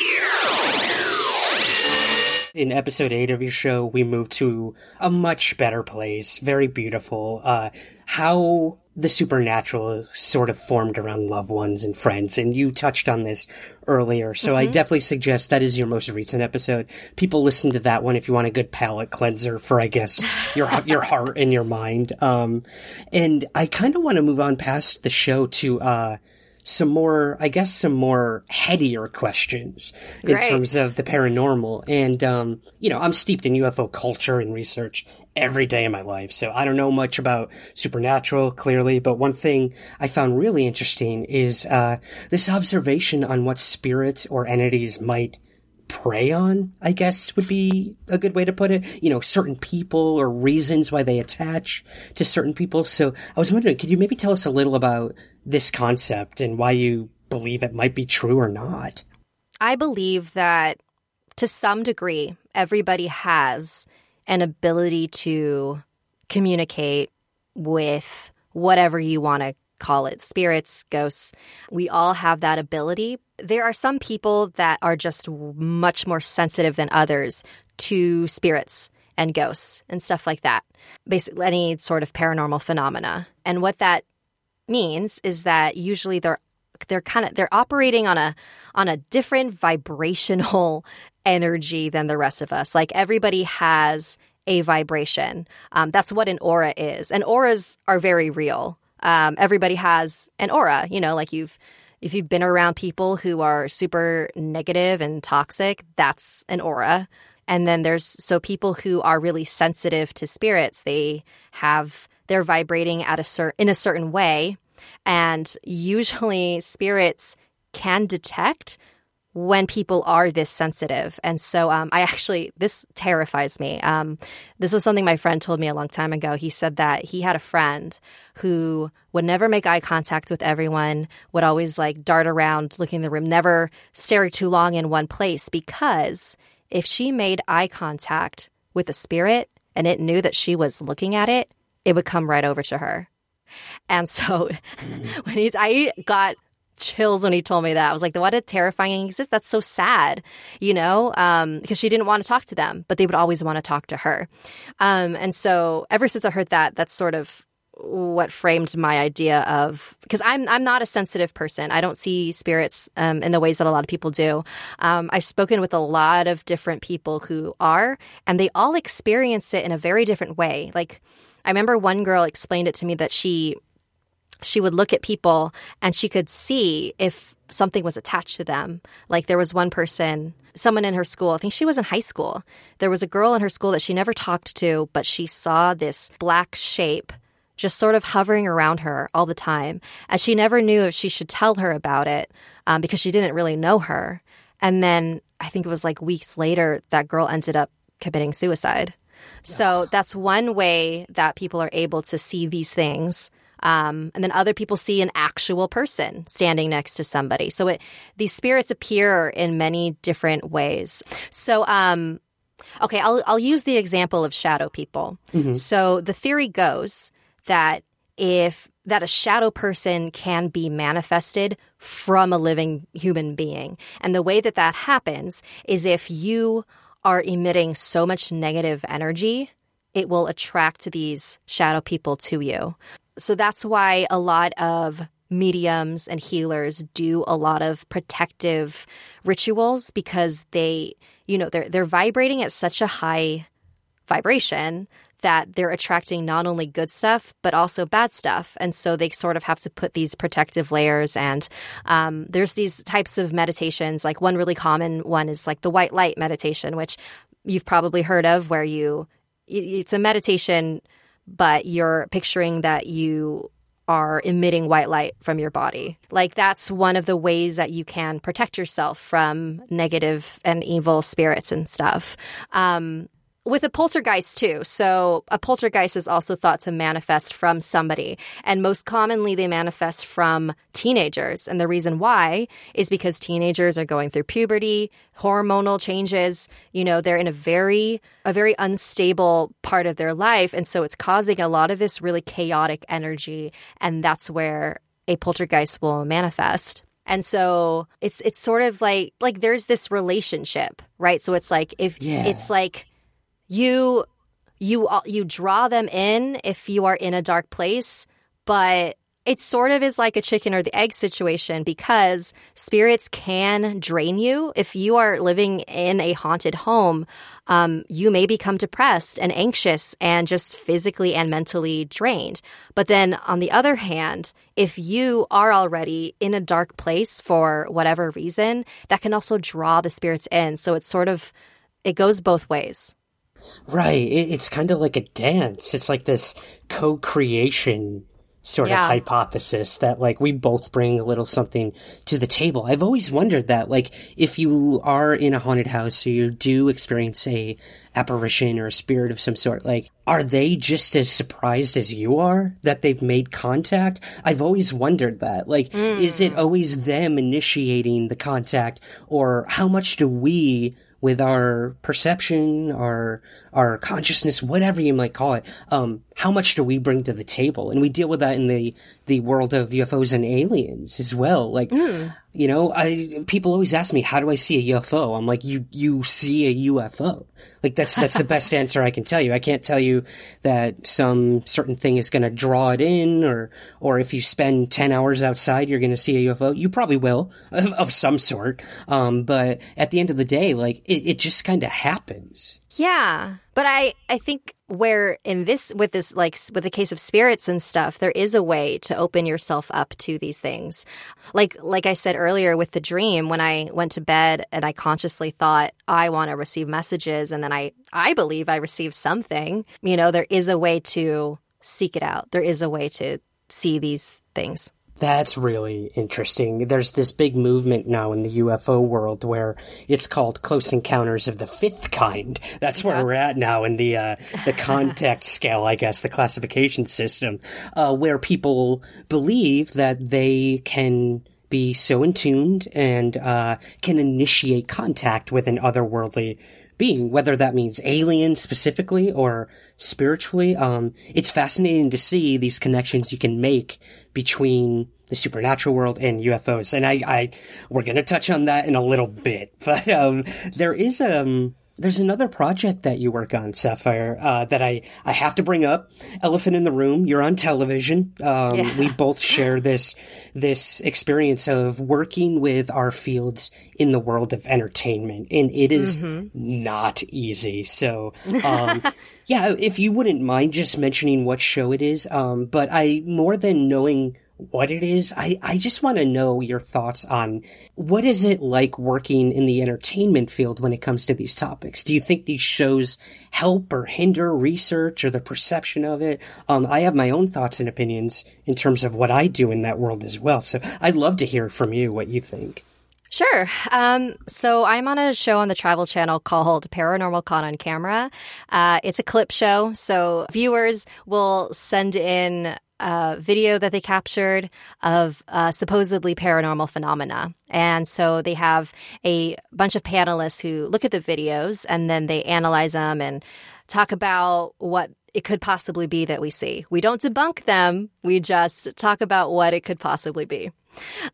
in episode 8 of your show we move to a much better place very beautiful uh how the supernatural sort of formed around loved ones and friends and you touched on this earlier so i definitely suggest that is your most recent episode. People listen to that one if you want a good palate cleanser for i guess your your heart and your mind um and i kind of want to move on past the show to uh some more, I guess, some more headier questions in Great. terms of the paranormal. And, um, you know, I'm steeped in UFO culture and research every day of my life. So I don't know much about supernatural, clearly, but one thing I found really interesting is, uh, this observation on what spirits or entities might prey on, I guess would be a good way to put it. You know, certain people or reasons why they attach to certain people. So I was wondering, could you maybe tell us a little about this concept and why you believe it might be true or not? I believe that to some degree, everybody has an ability to communicate with whatever you want to call it spirits, ghosts. We all have that ability. There are some people that are just much more sensitive than others to spirits and ghosts and stuff like that. Basically, any sort of paranormal phenomena. And what that means is that usually they're they're kind of they're operating on a on a different vibrational energy than the rest of us. Like everybody has a vibration. Um, that's what an aura is, and auras are very real. Um, everybody has an aura. You know, like you've if you've been around people who are super negative and toxic, that's an aura. And then there's so people who are really sensitive to spirits, they have they're vibrating at a cer- in a certain way and usually spirits can detect when people are this sensitive. And so um, I actually, this terrifies me. Um, this was something my friend told me a long time ago. He said that he had a friend who would never make eye contact with everyone, would always like dart around looking in the room, never stare too long in one place because if she made eye contact with a spirit and it knew that she was looking at it, it would come right over to her. And so when he, I got chills when he told me that. I was like, what a terrifying existence. That's so sad, you know, because um, she didn't want to talk to them, but they would always want to talk to her. Um, and so ever since I heard that, that's sort of what framed my idea of because I'm I'm not a sensitive person. I don't see spirits um, in the ways that a lot of people do. Um, I've spoken with a lot of different people who are, and they all experience it in a very different way. Like I remember one girl explained it to me that she she would look at people and she could see if something was attached to them. Like there was one person, someone in her school, I think she was in high school. There was a girl in her school that she never talked to, but she saw this black shape just sort of hovering around her all the time. And she never knew if she should tell her about it um, because she didn't really know her. And then I think it was like weeks later, that girl ended up committing suicide. So that's one way that people are able to see these things um, and then other people see an actual person standing next to somebody. So it, these spirits appear in many different ways. So, um, okay, I'll, I'll use the example of shadow people. Mm-hmm. So the theory goes that if that a shadow person can be manifested from a living human being. And the way that that happens is if you are emitting so much negative energy, it will attract these shadow people to you. So that's why a lot of mediums and healers do a lot of protective rituals because they, you know, they're they're vibrating at such a high vibration that they're attracting not only good stuff but also bad stuff, and so they sort of have to put these protective layers. And um, there's these types of meditations. Like one really common one is like the white light meditation, which you've probably heard of, where you it's a meditation but you're picturing that you are emitting white light from your body. Like that's one of the ways that you can protect yourself from negative and evil spirits and stuff. Um, with a poltergeist too. So a poltergeist is also thought to manifest from somebody. And most commonly they manifest from teenagers. And the reason why is because teenagers are going through puberty, hormonal changes, you know, they're in a very a very unstable part of their life and so it's causing a lot of this really chaotic energy and that's where a poltergeist will manifest. And so it's it's sort of like like there's this relationship, right? So it's like if yeah. it's like you you you draw them in if you are in a dark place, but it sort of is like a chicken or the egg situation because spirits can drain you. If you are living in a haunted home, um, you may become depressed and anxious and just physically and mentally drained. But then on the other hand, if you are already in a dark place for whatever reason, that can also draw the spirits in. So it's sort of, it goes both ways. Right. It's kind of like a dance. It's like this co-creation sort yeah. of hypothesis that like we both bring a little something to the table. I've always wondered that like if you are in a haunted house or you do experience a apparition or a spirit of some sort, like are they just as surprised as you are that they've made contact? I've always wondered that. Like mm. is it always them initiating the contact or how much do we with our perception, our our consciousness, whatever you might call it, um, how much do we bring to the table? And we deal with that in the the world of UFOs and aliens as well. Like, mm. you know, I people always ask me, how do I see a UFO? I'm like, you you see a UFO. Like that's that's the best answer I can tell you. I can't tell you that some certain thing is going to draw it in, or or if you spend ten hours outside, you're going to see a UFO. You probably will of, of some sort. Um, but at the end of the day, like it, it just kind of happens. Yeah. But I, I think where in this, with this, like with the case of spirits and stuff, there is a way to open yourself up to these things. Like, like I said earlier with the dream, when I went to bed and I consciously thought, I want to receive messages. And then I, I believe I received something, you know, there is a way to seek it out. There is a way to see these things. That's really interesting. There's this big movement now in the UFO world where it's called Close Encounters of the Fifth Kind. That's where yeah. we're at now in the uh, the contact scale, I guess, the classification system, uh, where people believe that they can be so in tuned and uh, can initiate contact with an otherworldly being, whether that means alien specifically or spiritually. Um, it's fascinating to see these connections you can make between the supernatural world and UFOs. And I, I, we're going to touch on that in a little bit, but, um, there is, um, there's another project that you work on, Sapphire, uh, that I, I have to bring up. Elephant in the Room. You're on television. Um, yeah. we both share this, this experience of working with our fields in the world of entertainment. And it is mm-hmm. not easy. So, um, yeah, if you wouldn't mind just mentioning what show it is. Um, but I, more than knowing what it is. I, I just want to know your thoughts on what is it like working in the entertainment field when it comes to these topics? Do you think these shows help or hinder research or the perception of it? Um, I have my own thoughts and opinions in terms of what I do in that world as well. So I'd love to hear from you what you think. Sure. Um, so I'm on a show on the Travel Channel called Paranormal Caught on Camera. Uh, it's a clip show, so viewers will send in uh, video that they captured of uh, supposedly paranormal phenomena. And so they have a bunch of panelists who look at the videos and then they analyze them and talk about what it could possibly be that we see. We don't debunk them, we just talk about what it could possibly be.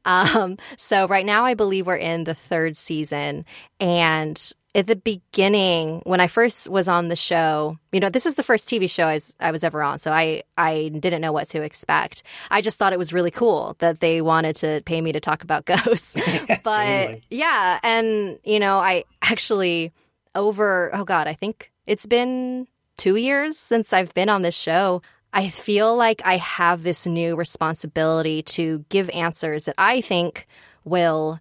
Um, so right now, I believe we're in the third season, and at the beginning when I first was on the show, you know, this is the first TV show I was, I was ever on, so I I didn't know what to expect. I just thought it was really cool that they wanted to pay me to talk about ghosts. but totally. yeah, and you know, I actually over oh god, I think it's been 2 years since I've been on this show. I feel like I have this new responsibility to give answers that I think will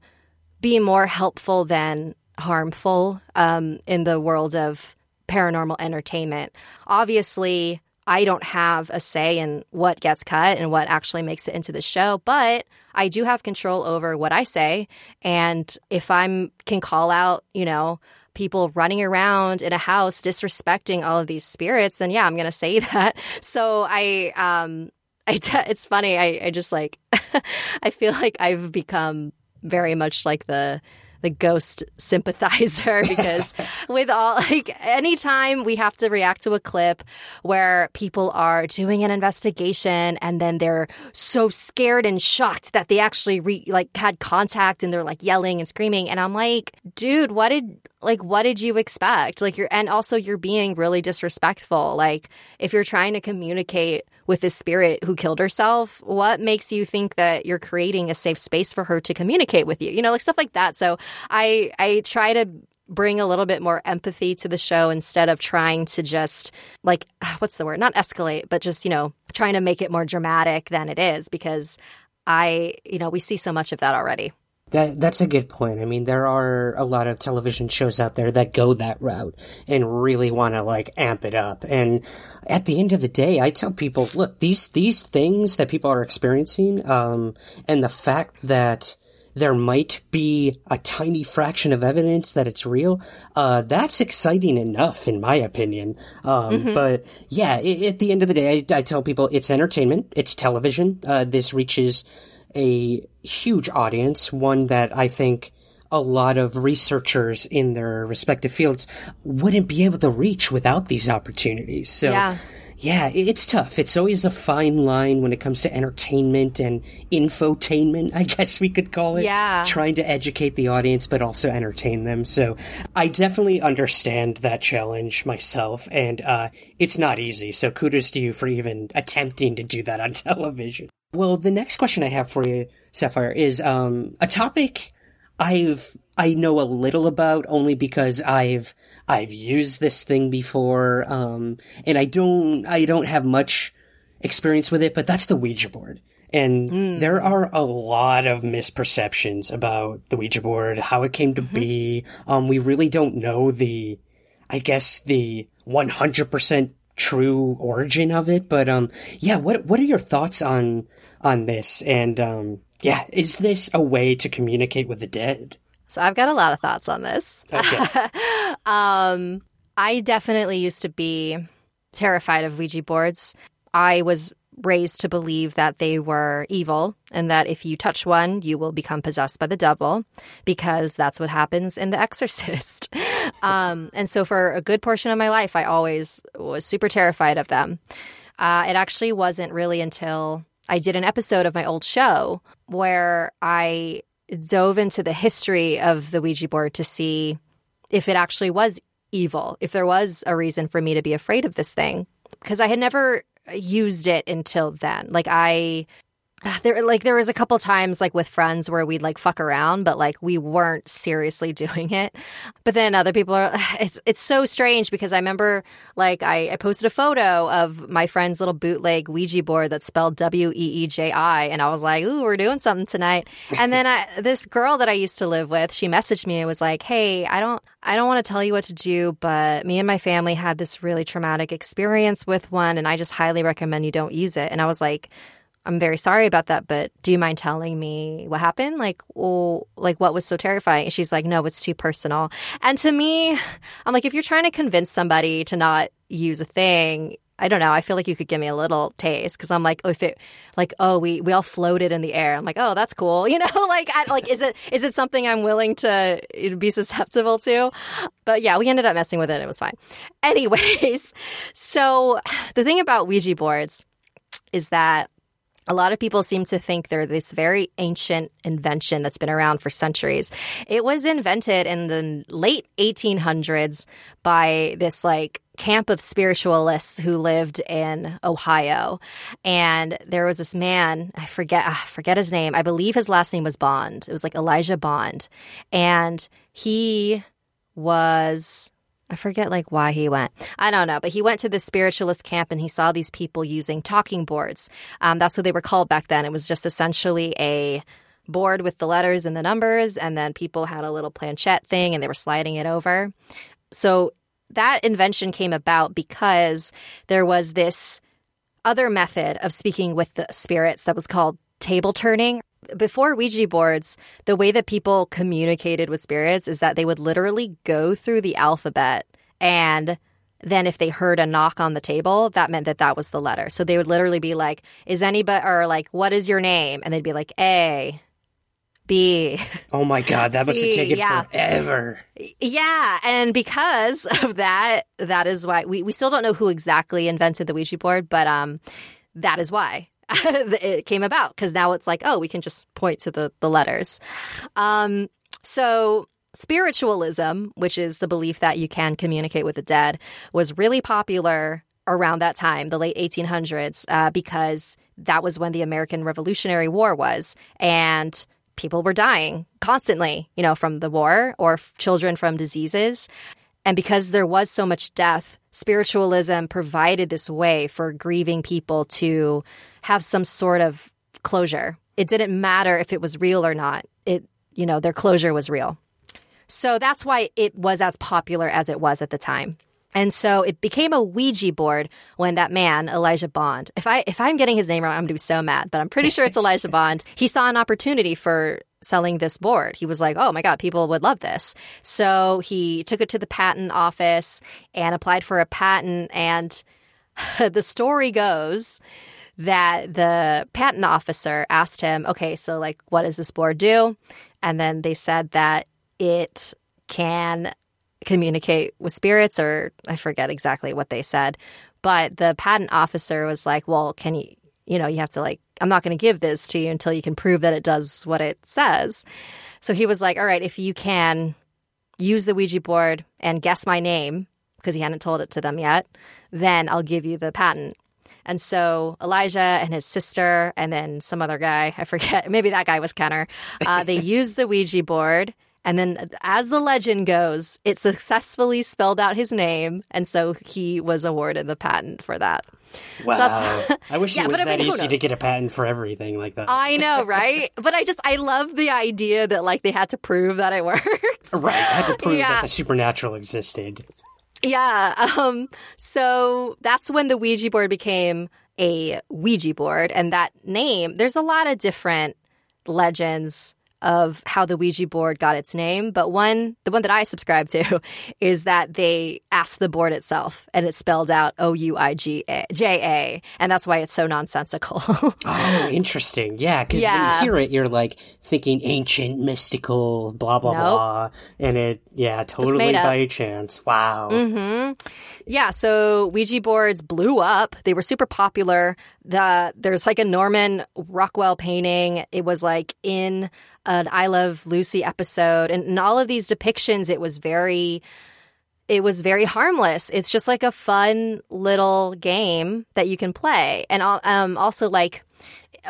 be more helpful than harmful um, in the world of paranormal entertainment. Obviously, I don't have a say in what gets cut and what actually makes it into the show, but I do have control over what I say. And if I'm can call out, you know, people running around in a house disrespecting all of these spirits, then yeah, I'm going to say that. So I, um, I t- it's funny. I, I just like, I feel like I've become very much like the the ghost sympathizer because with all like anytime we have to react to a clip where people are doing an investigation and then they're so scared and shocked that they actually re- like had contact and they're like yelling and screaming and I'm like, dude, what did like what did you expect? Like you're and also you're being really disrespectful. Like if you're trying to communicate with this spirit who killed herself, what makes you think that you're creating a safe space for her to communicate with you? You know, like stuff like that. So I I try to bring a little bit more empathy to the show instead of trying to just like what's the word? Not escalate, but just, you know, trying to make it more dramatic than it is because I, you know, we see so much of that already. That that's a good point. I mean, there are a lot of television shows out there that go that route and really want to like amp it up. And at the end of the day, I tell people, look, these these things that people are experiencing, um, and the fact that there might be a tiny fraction of evidence that it's real, uh, that's exciting enough, in my opinion. Um, mm-hmm. but yeah, it, at the end of the day, I, I, tell people it's entertainment, it's television. Uh, this reaches a huge audience, one that I think a lot of researchers in their respective fields wouldn't be able to reach without these opportunities. So, yeah. yeah, it's tough. It's always a fine line when it comes to entertainment and infotainment, I guess we could call it. Yeah. Trying to educate the audience, but also entertain them. So I definitely understand that challenge myself, and uh, it's not easy. So kudos to you for even attempting to do that on television. Well, the next question I have for you, Sapphire, is um, a topic I've I know a little about only because I've I've used this thing before, um, and I don't I don't have much experience with it, but that's the Ouija board. And mm. there are a lot of misperceptions about the Ouija board, how it came to mm-hmm. be. Um, we really don't know the, I guess the 100% true origin of it. But, um, yeah, what, what are your thoughts on on this. And um, yeah, is this a way to communicate with the dead? So I've got a lot of thoughts on this. Okay. um, I definitely used to be terrified of Ouija boards. I was raised to believe that they were evil and that if you touch one, you will become possessed by the devil because that's what happens in The Exorcist. um, and so for a good portion of my life, I always was super terrified of them. Uh, it actually wasn't really until I did an episode of my old show where I dove into the history of the Ouija board to see if it actually was evil, if there was a reason for me to be afraid of this thing. Because I had never used it until then. Like I there like there was a couple times like with friends where we'd like fuck around but like we weren't seriously doing it. But then other people are it's it's so strange because i remember like i, I posted a photo of my friend's little bootleg ouija board that spelled w-e-e-j-i and i was like ooh we're doing something tonight. And then I, this girl that i used to live with she messaged me and was like hey i don't i don't want to tell you what to do but me and my family had this really traumatic experience with one and i just highly recommend you don't use it. And i was like I'm very sorry about that, but do you mind telling me what happened? Like, like what was so terrifying? And she's like, no, it's too personal. And to me, I'm like, if you're trying to convince somebody to not use a thing, I don't know. I feel like you could give me a little taste because I'm like, oh, if it, like, oh, we we all floated in the air. I'm like, oh, that's cool. You know, like, I, like, is it is it something I'm willing to eh, be susceptible to? But yeah, we ended up messing with it. It was fine. Anyways, so the thing about Ouija boards is that a lot of people seem to think they're this very ancient invention that's been around for centuries. It was invented in the late 1800s by this like camp of spiritualists who lived in Ohio. And there was this man, I forget I forget his name. I believe his last name was Bond. It was like Elijah Bond. And he was I forget like why he went. I don't know, but he went to the spiritualist camp and he saw these people using talking boards. Um, that's what they were called back then. It was just essentially a board with the letters and the numbers, and then people had a little planchette thing and they were sliding it over. So that invention came about because there was this other method of speaking with the spirits that was called table turning before Ouija boards, the way that people communicated with spirits is that they would literally go through the alphabet and then if they heard a knock on the table, that meant that that was the letter. So they would literally be like, "Is anybody or like, what is your name?" And they'd be like, "A." B. Oh my God, that must have taken yeah. forever. Yeah. And because of that, that is why we, we still don't know who exactly invented the Ouija board, but um, that is why. it came about because now it's like, oh, we can just point to the, the letters. Um, so spiritualism, which is the belief that you can communicate with the dead, was really popular around that time, the late 1800s, uh, because that was when the American Revolutionary War was. And people were dying constantly, you know, from the war or children from diseases. And because there was so much death, spiritualism provided this way for grieving people to have some sort of closure. It didn't matter if it was real or not. It, you know, their closure was real. So that's why it was as popular as it was at the time. And so it became a Ouija board when that man, Elijah Bond, if I if I'm getting his name wrong, I'm gonna be so mad, but I'm pretty sure it's Elijah Bond. He saw an opportunity for selling this board. He was like, oh my God, people would love this. So he took it to the patent office and applied for a patent. And the story goes that the patent officer asked him, okay, so like, what does this board do? And then they said that it can communicate with spirits, or I forget exactly what they said. But the patent officer was like, well, can you, you know, you have to like I'm not going to give this to you until you can prove that it does what it says. So he was like, All right, if you can use the Ouija board and guess my name, because he hadn't told it to them yet, then I'll give you the patent. And so Elijah and his sister, and then some other guy, I forget, maybe that guy was Kennard, uh, they used the Ouija board. And then, as the legend goes, it successfully spelled out his name. And so he was awarded the patent for that. Wow. So I wish yeah, it was that I mean, easy to get a patent for everything like that. I know, right? but I just, I love the idea that like they had to prove that it worked. Right. I had to prove yeah. that the supernatural existed. Yeah. Um, so that's when the Ouija board became a Ouija board. And that name, there's a lot of different legends of how the Ouija board got its name, but one, the one that I subscribe to, is that they asked the board itself and it spelled out O U I G J A, and that's why it's so nonsensical. oh, interesting. Yeah, because Yeah. when you hear it, you're like thinking ancient, mystical, blah blah Nope. blah, and it, yeah, totally up. by chance. Wow. Mm-hmm. Yeah, so Ouija boards blew up. They were super popular. The there's like a Norman Rockwell painting. It was like in an I Love Lucy episode, and in all of these depictions, it was very. It was very harmless. It's just like a fun little game that you can play, and um, also like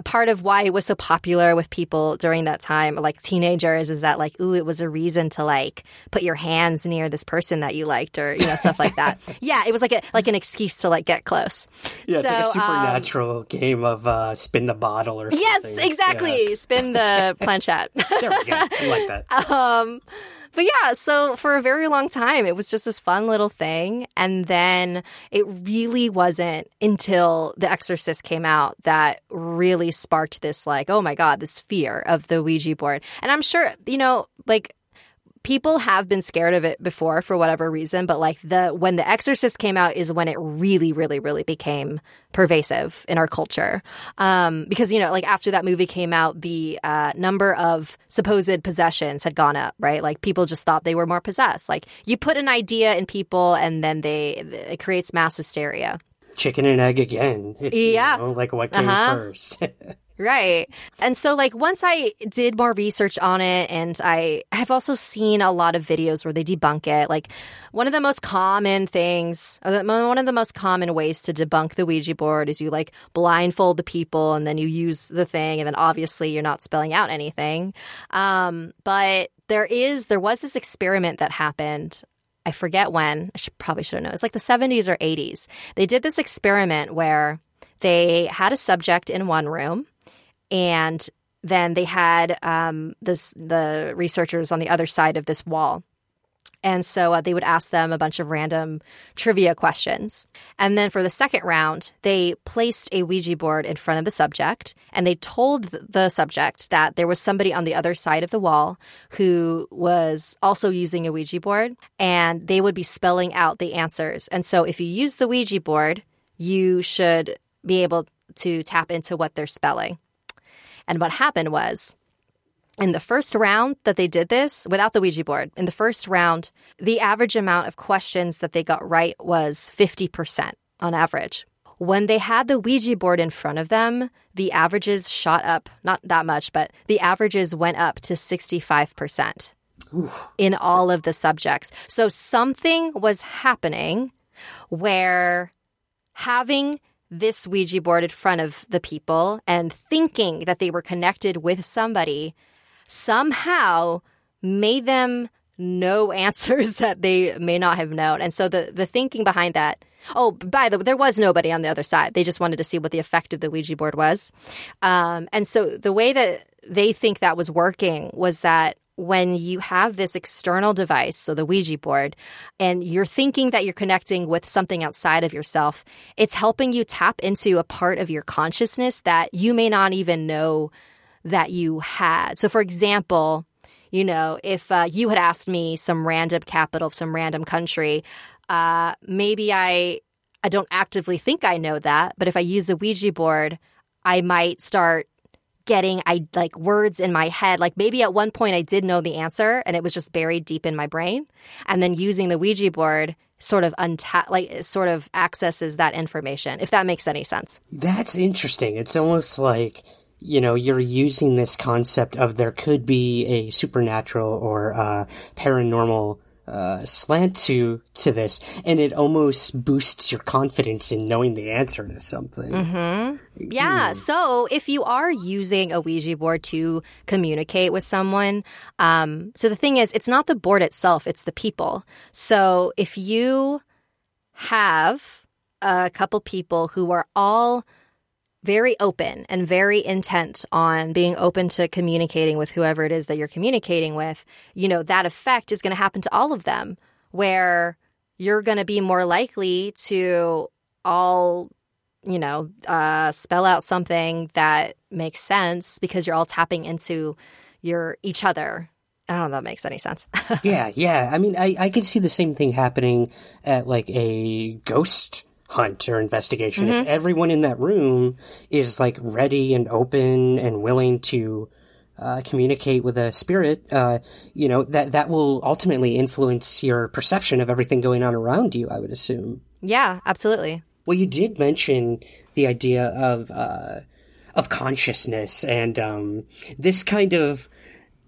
part of why it was so popular with people during that time, like teenagers, is that like, ooh, it was a reason to like put your hands near this person that you liked, or you know, stuff like that. yeah, it was like a like an excuse to like get close. Yeah, it's like a So, um, supernatural game of uh, spin the bottle or something. Yes, exactly. Spin the planchette. There we go. I like that. um, but yeah, so for a very long time, it was just this fun little thing. And then it really wasn't until The Exorcist came out that really sparked this, like, oh my God, this fear of the Ouija board. And I'm sure, you know, like, people have been scared of it before for whatever reason but like the when the exorcist came out is when it really really really became pervasive in our culture um because you know like after that movie came out the uh number of supposed possessions had gone up right like people just thought they were more possessed like you put an idea in people and then they it creates mass hysteria Chicken and egg again. It's, you Yeah. know, like what came Uh-huh. first. Right. And so, like, once I did more research on it, and I have also seen a lot of videos where they debunk it. Like, one of the most common things, one of the most common ways to debunk the Ouija board is you like blindfold the people and then you use the thing, and then obviously you're not spelling out anything. Um, but there is, there was this experiment that happened I forget when. I should probably should have known. It's like the 70s or 80s. They did this experiment where they had a subject in one room, and then they had um, this the researchers on the other side of this wall. And so uh, they would ask them a bunch of random trivia questions. And then for the second round, they placed a Ouija board in front of the subject and they told the subject that there was somebody on the other side of the wall who was also using a Ouija board and they would be spelling out the answers. And so if you use the Ouija board, you should be able to tap into what they're spelling. And what happened was in the first round that they did this without the Ouija board, in the first round, the average amount of questions that they got right was 50% on average. When they had the Ouija board in front of them, the averages shot up, not that much, but the averages went up to 65% in all of the subjects. So something was happening where having this Ouija board in front of the people and thinking that they were connected with somebody somehow made them know answers that they may not have known. And so the, the thinking behind that. Oh, by the way, there was nobody on the other side. They just wanted to see what the effect of the Ouija board was. Um, and so the way that they think that was working was that when you have this external device, so the Ouija board, and you're thinking that you're connecting with something outside of yourself, it's helping you tap into a part of your consciousness that you may not even know that you had. So, for example, you know, if uh, you had asked me some random capital of some random country, uh, maybe I I don't actively think I know that, but if I use a Ouija board, I might start getting I like words in my head. Like maybe at one point I did know the answer and it was just buried deep in my brain, and then using the Ouija board sort of untap like sort of accesses that information. If that makes any sense. That's interesting. It's almost like, you know, you're using this concept of there could be a supernatural or uh, paranormal uh, slant to to this, and it almost boosts your confidence in knowing the answer to something. Mm-hmm. Yeah. So if you are using a Ouija board to communicate with someone, um, so the thing is, it's not the board itself; it's the people. So if you have a couple people who are all very open and very intent on being open to communicating with whoever it is that you're communicating with, you know, that effect is going to happen to all of them where you're going to be more likely to all, you know, uh, spell out something that makes sense because you're all tapping into you're each other. I don't know if that makes any sense. yeah, yeah. I mean, I, I can see the same thing happening at like a ghost hunt or investigation. If everyone in that room is like ready and open and willing to uh, communicate with a spirit, uh, you know, that, that will ultimately influence your perception of everything going on around you, I would assume. yeah, absolutely. Well, you did mention the idea of uh, of consciousness, and um, this kind of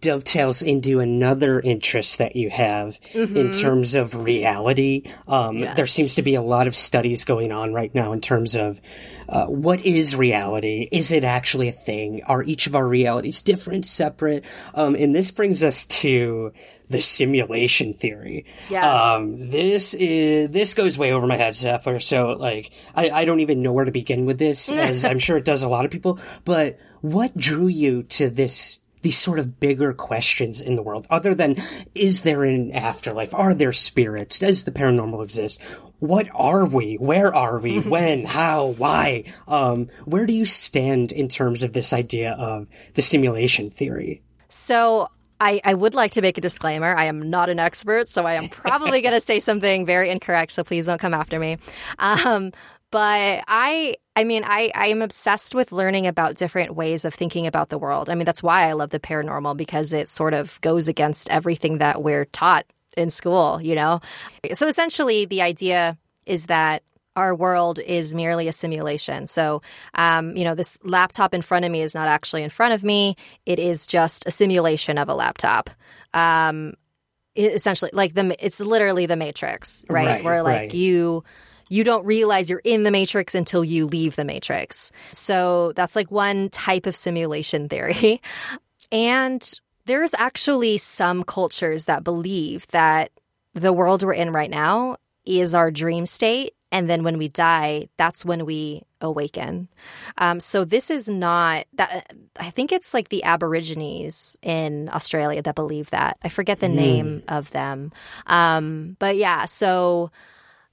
dovetails into another interest that you have in terms of reality. Um, There seems to be a lot of studies going on right now in terms of uh, what is reality? Is it actually a thing? Are each of our realities different, separate? Um, and this brings us to the simulation theory. Yes. Um, this is this goes way over my head, Sapphire. So like, I, I don't even know where to begin with this, as I'm sure it does a lot of people. But what drew you to this? These sort of bigger questions in the world, other than is there an afterlife? Are there spirits? Does the paranormal exist? What are we? Where are we? when? How? Why? Um, where do you stand in terms of this idea of the simulation theory? So I, I would like to make a disclaimer. I am not an expert, so I am probably going to say something very incorrect. So please don't come after me. Um, but I, I mean, I, I am obsessed with learning about different ways of thinking about the world. I mean, that's why I love the paranormal because it sort of goes against everything that we're taught in school. You know, so essentially, the idea is that our world is merely a simulation. So, um, you know, this laptop in front of me is not actually in front of me. It is just a simulation of a laptop. Um, essentially, like the it's literally the Matrix, right? Right, Where like right. you you don't realize you're in the matrix until you leave the matrix. So that's like one type of simulation theory. And there's actually some cultures that believe that the world we're in right now is our dream state. And then when we die, that's when we awaken. Um, so this is not that. I think it's like the Aborigines in Australia that believe that. I forget the name of them. Um, but yeah, so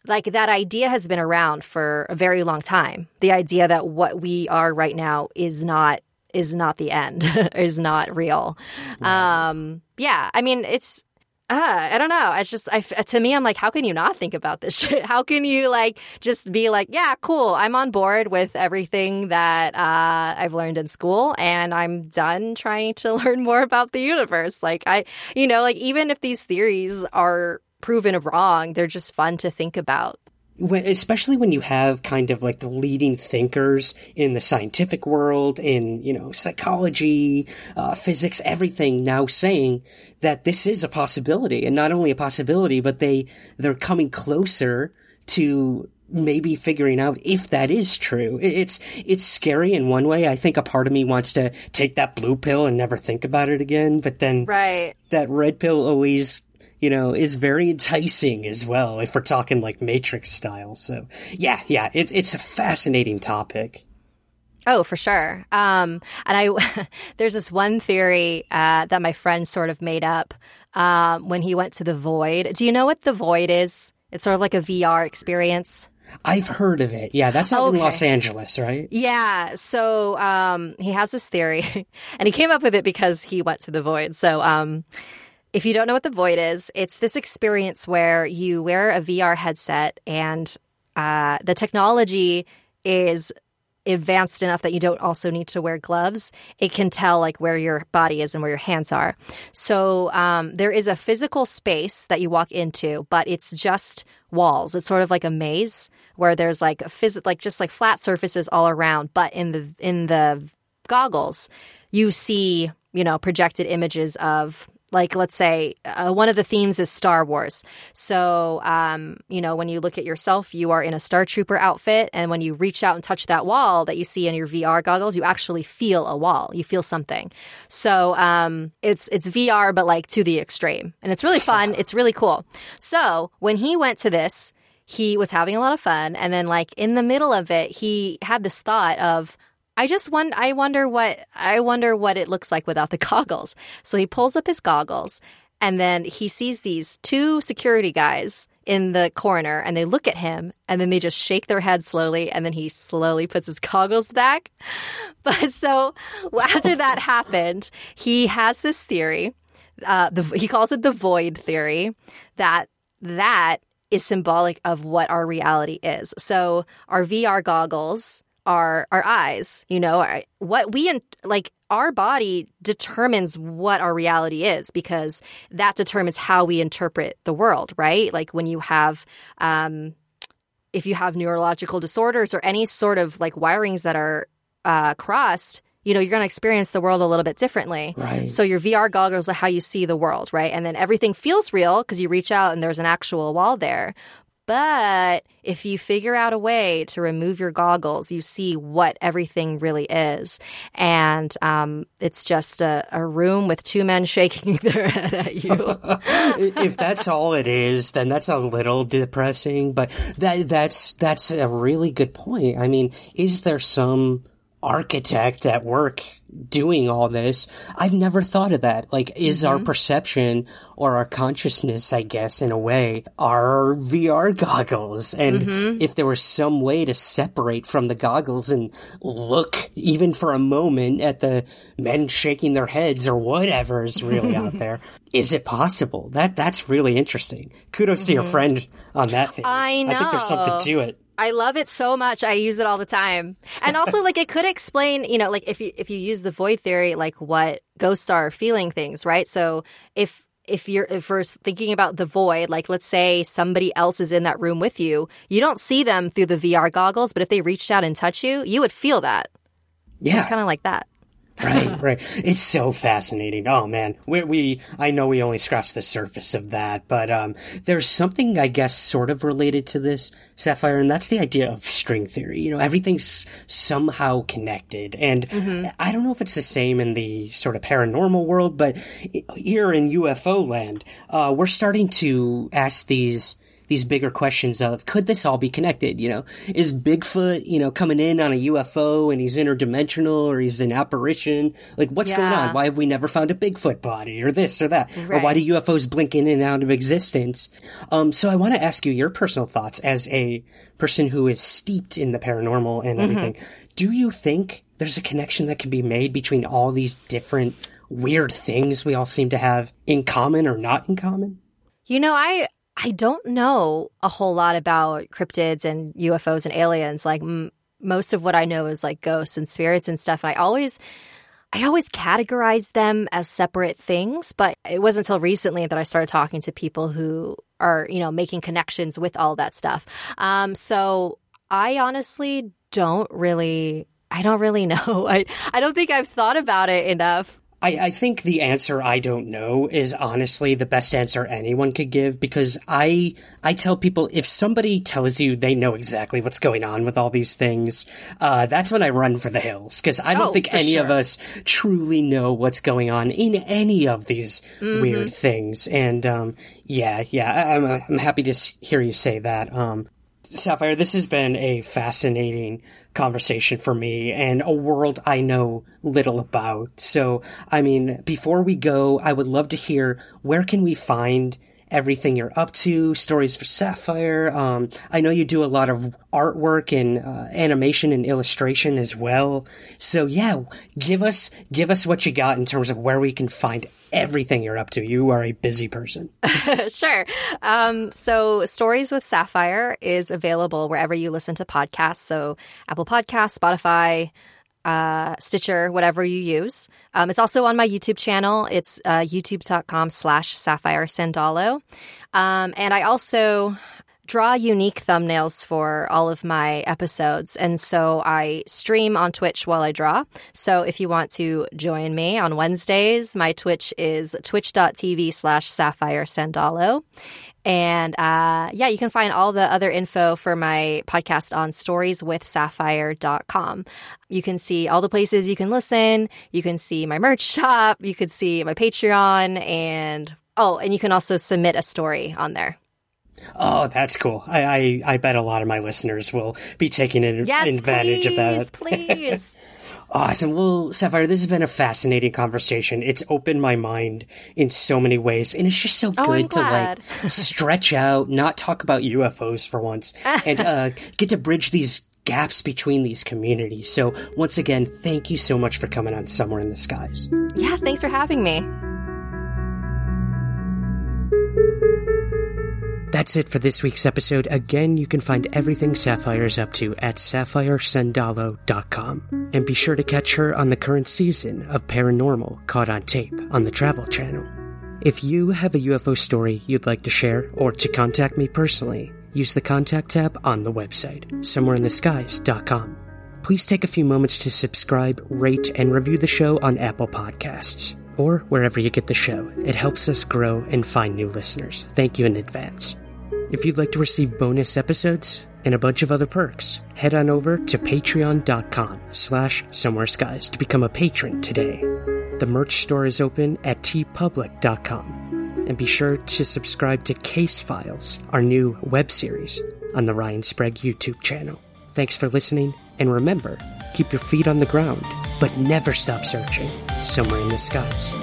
like that idea has been around for a very long time. The idea that what we are right now is not is not the end, is not real. Um, yeah, I mean, it's uh, I don't know. It's just I, to me, I'm like, how can you not think about this shit? How can you like just be like, yeah, cool, I'm on board with everything that uh, I've learned in school, and I'm done trying to learn more about the universe. Like I, you know, like even if these theories are proven wrong, they're just fun to think about. when, especially when you have kind of like the leading thinkers in the scientific world, in you know psychology, uh, physics, everything now saying that this is a possibility, and not only a possibility, but they they're coming closer to maybe figuring out if that is true. It's it's scary in one way. I think a part of me wants to take that blue pill and never think about it again, but then Right. that red pill always you know is very enticing as well if we're talking like matrix style so yeah yeah it's it's a fascinating topic Oh, for sure. Um, and I, there's this one theory uh, that my friend sort of made up um, when he went to the void. Do you know what the void is? It's sort of like a VR experience. i've heard of it yeah that's out in los angeles right Yeah. So um, he has this theory, and he came up with it because he went to the void. So um, if you don't know what the void is, it's this experience where you wear a VR headset, and uh, the technology is advanced enough that you don't also need to wear gloves. It can tell like where your body is and where your hands are. So um, there is a physical space that you walk into, but it's just walls. It's sort of like a maze where there's like a phys- like just like flat surfaces all around. But in the in the goggles, you see you know projected images of like let's say uh, one of the themes is Star Wars. So um, you know when you look at yourself, you are in a Star Trooper outfit, and when you reach out and touch that wall that you see in your VR goggles, you actually feel a wall. You feel something. So um, it's it's VR, but like to the extreme, and it's really fun. It's really cool. So when he went to this, he was having a lot of fun, and then like in the middle of it, he had this thought of. I just won- I wonder what I wonder what it looks like without the goggles. So he pulls up his goggles and then he sees these two security guys in the corner and they look at him and then they just shake their head slowly and then he slowly puts his goggles back. But so after that happened, he has this theory. Uh, the, he calls it the void theory that that is symbolic of what our reality is. So our VR goggles are our eyes, you know, what we like our body determines what our reality is because that determines how we interpret the world, right? Like when you have, um, if you have neurological disorders or any sort of like wirings that are uh, crossed, you know, you're going to experience the world a little bit differently. Right. So your VR goggles are how you see the world, right? And then everything feels real because you reach out and there's an actual wall there. But if you figure out a way to remove your goggles, you see what everything really is. And um, it's just a, a, room with two men shaking their head at you. if that's all it is, then that's a little depressing. But that that's that's a really good point. I mean, is there some architect at work doing all this. I've never thought of that. Like, is mm-hmm. our perception or our consciousness, I guess, in a way, our VR goggles? And mm-hmm. if there was some way to separate from the goggles and look, even for a moment, at the men shaking their heads or whatever is really out there, is it possible? That that's really interesting. Kudos mm-hmm. to your mm-hmm. friend on that thing. I know. I think there's something to it. I love it so much. I use it all the time. And also like it could explain, you know, like if you if you use the void theory like what ghosts are feeling things, right? So if if you're if we're thinking about the void, like let's say somebody else is in that room with you, you don't see them through the VR goggles, but if they reached out and touch you, you would feel that. Yeah. It's kind of like that right, right. It's so fascinating. Oh man, we, we I know we only scratched the surface of that, but um, there's something I guess sort of related to this Sapphire, and that's the idea of string theory. You know, everything's somehow connected, and mm-hmm. I don't know if it's the same in the sort of paranormal world, but here in UFO land, uh, we're starting to ask these these bigger questions of could this all be connected? You know, is Bigfoot, you know, coming in on a UFO and he's interdimensional or he's an apparition? Like, what's yeah. going on? Why have we never found a Bigfoot body or this or that? Right. Or why do UFOs blink in and out of existence? Um, so I want to ask you your personal thoughts as a person who is steeped in the paranormal and mm-hmm. everything. Mm-hmm. Do you think there's a connection that can be made between all these different weird things we all seem to have in common or not in common? You know, I I don't know a whole lot about cryptids and UFOs and aliens. Like m- most of what I know is like ghosts and spirits and stuff. And I always, I always categorize them as separate things. But it wasn't until recently that I started talking to people who are, you know, making connections with all that stuff. Um, so I honestly don't really, I don't really know. I, I don't think I've thought about it enough. I, I, think the answer I don't know is honestly the best answer anyone could give because I I tell people if somebody tells you they know exactly what's going on with all these things, uh, that's when I run for the hills because I don't oh, think any sure. of us truly know what's going on in any of these mm-hmm. weird things. And um, yeah, yeah, I'm I'm happy to hear you say that. Um, Sapphire, this has been a fascinating conversation for me and a world I know little about. So, I mean, before we go, I would love to hear where can we find everything you're up to, stories for Sapphire. Um, I know you do a lot of artwork and uh, animation and illustration as well. So yeah, give us give us what you got in terms of where we can find everything you're up to. You are a busy person. sure. Um, so, Stories with Sapphire is available wherever you listen to podcasts. So, Apple Podcasts, Spotify, uh, Stitcher, whatever you use. Um, it's also on my YouTube channel. It's uh, youtube.com slash Sapphire Sandalo. Um, and I also draw unique thumbnails for all of my episodes. And so I stream on Twitch while I draw. So if you want to join me on Wednesdays, my Twitch is twitch.tv slash Sapphire Sandalo. And uh, yeah, you can find all the other info for my podcast on storieswithsapphire.com. You can see all the places you can listen. You can see my merch shop. You could see my Patreon. And oh, and you can also submit a story on there. Oh, that's cool. I, I, I bet a lot of my listeners will be taking yes, advantage please, of that. Please. Awesome. Well, Sapphire, this has been a fascinating conversation. It's opened my mind in so many ways, and it's just so Oh, good to like stretch out, not talk about UFOs for once, and uh, get to bridge these gaps between these communities. So, once again, thank you so much for coming on Somewhere in the Skies. Yeah, thanks for having me. That's it for this week's episode. Again, you can find everything Sapphire's up to at sapphiresandalo.com. And be sure to catch her on the current season of Paranormal Caught on Tape on the Travel Channel. If you have a UFO story you'd like to share or to contact me personally, use the contact tab on the website, somewhereintheskies.com. Please take a few moments to subscribe, rate, and review the show on Apple Podcasts or wherever you get the show. It helps us grow and find new listeners. Thank you in advance. If you'd like to receive bonus episodes and a bunch of other perks, head on over to patreon.com slash somewhere skies to become a patron today. The merch store is open at teepublic.com. And be sure to subscribe to Case Files, our new web series on the Ryan Sprague YouTube channel. Thanks for listening, and remember, keep your feet on the ground, but never stop searching somewhere in the skies.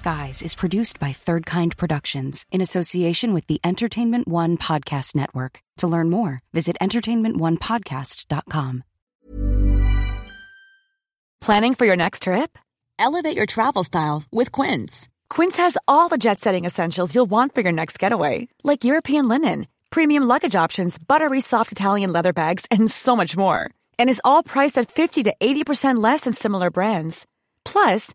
Skies is produced by Third Kind Productions in association with the Entertainment One Podcast Network. To learn more, visit entertainmentonepodcast.com. Planning for your next trip? Elevate your travel style with Quince. Quince has all the jet setting essentials you'll want for your next getaway, like European linen, premium luggage options, buttery soft Italian leather bags, and so much more. And is all priced at 50 to 80% less than similar brands. Plus,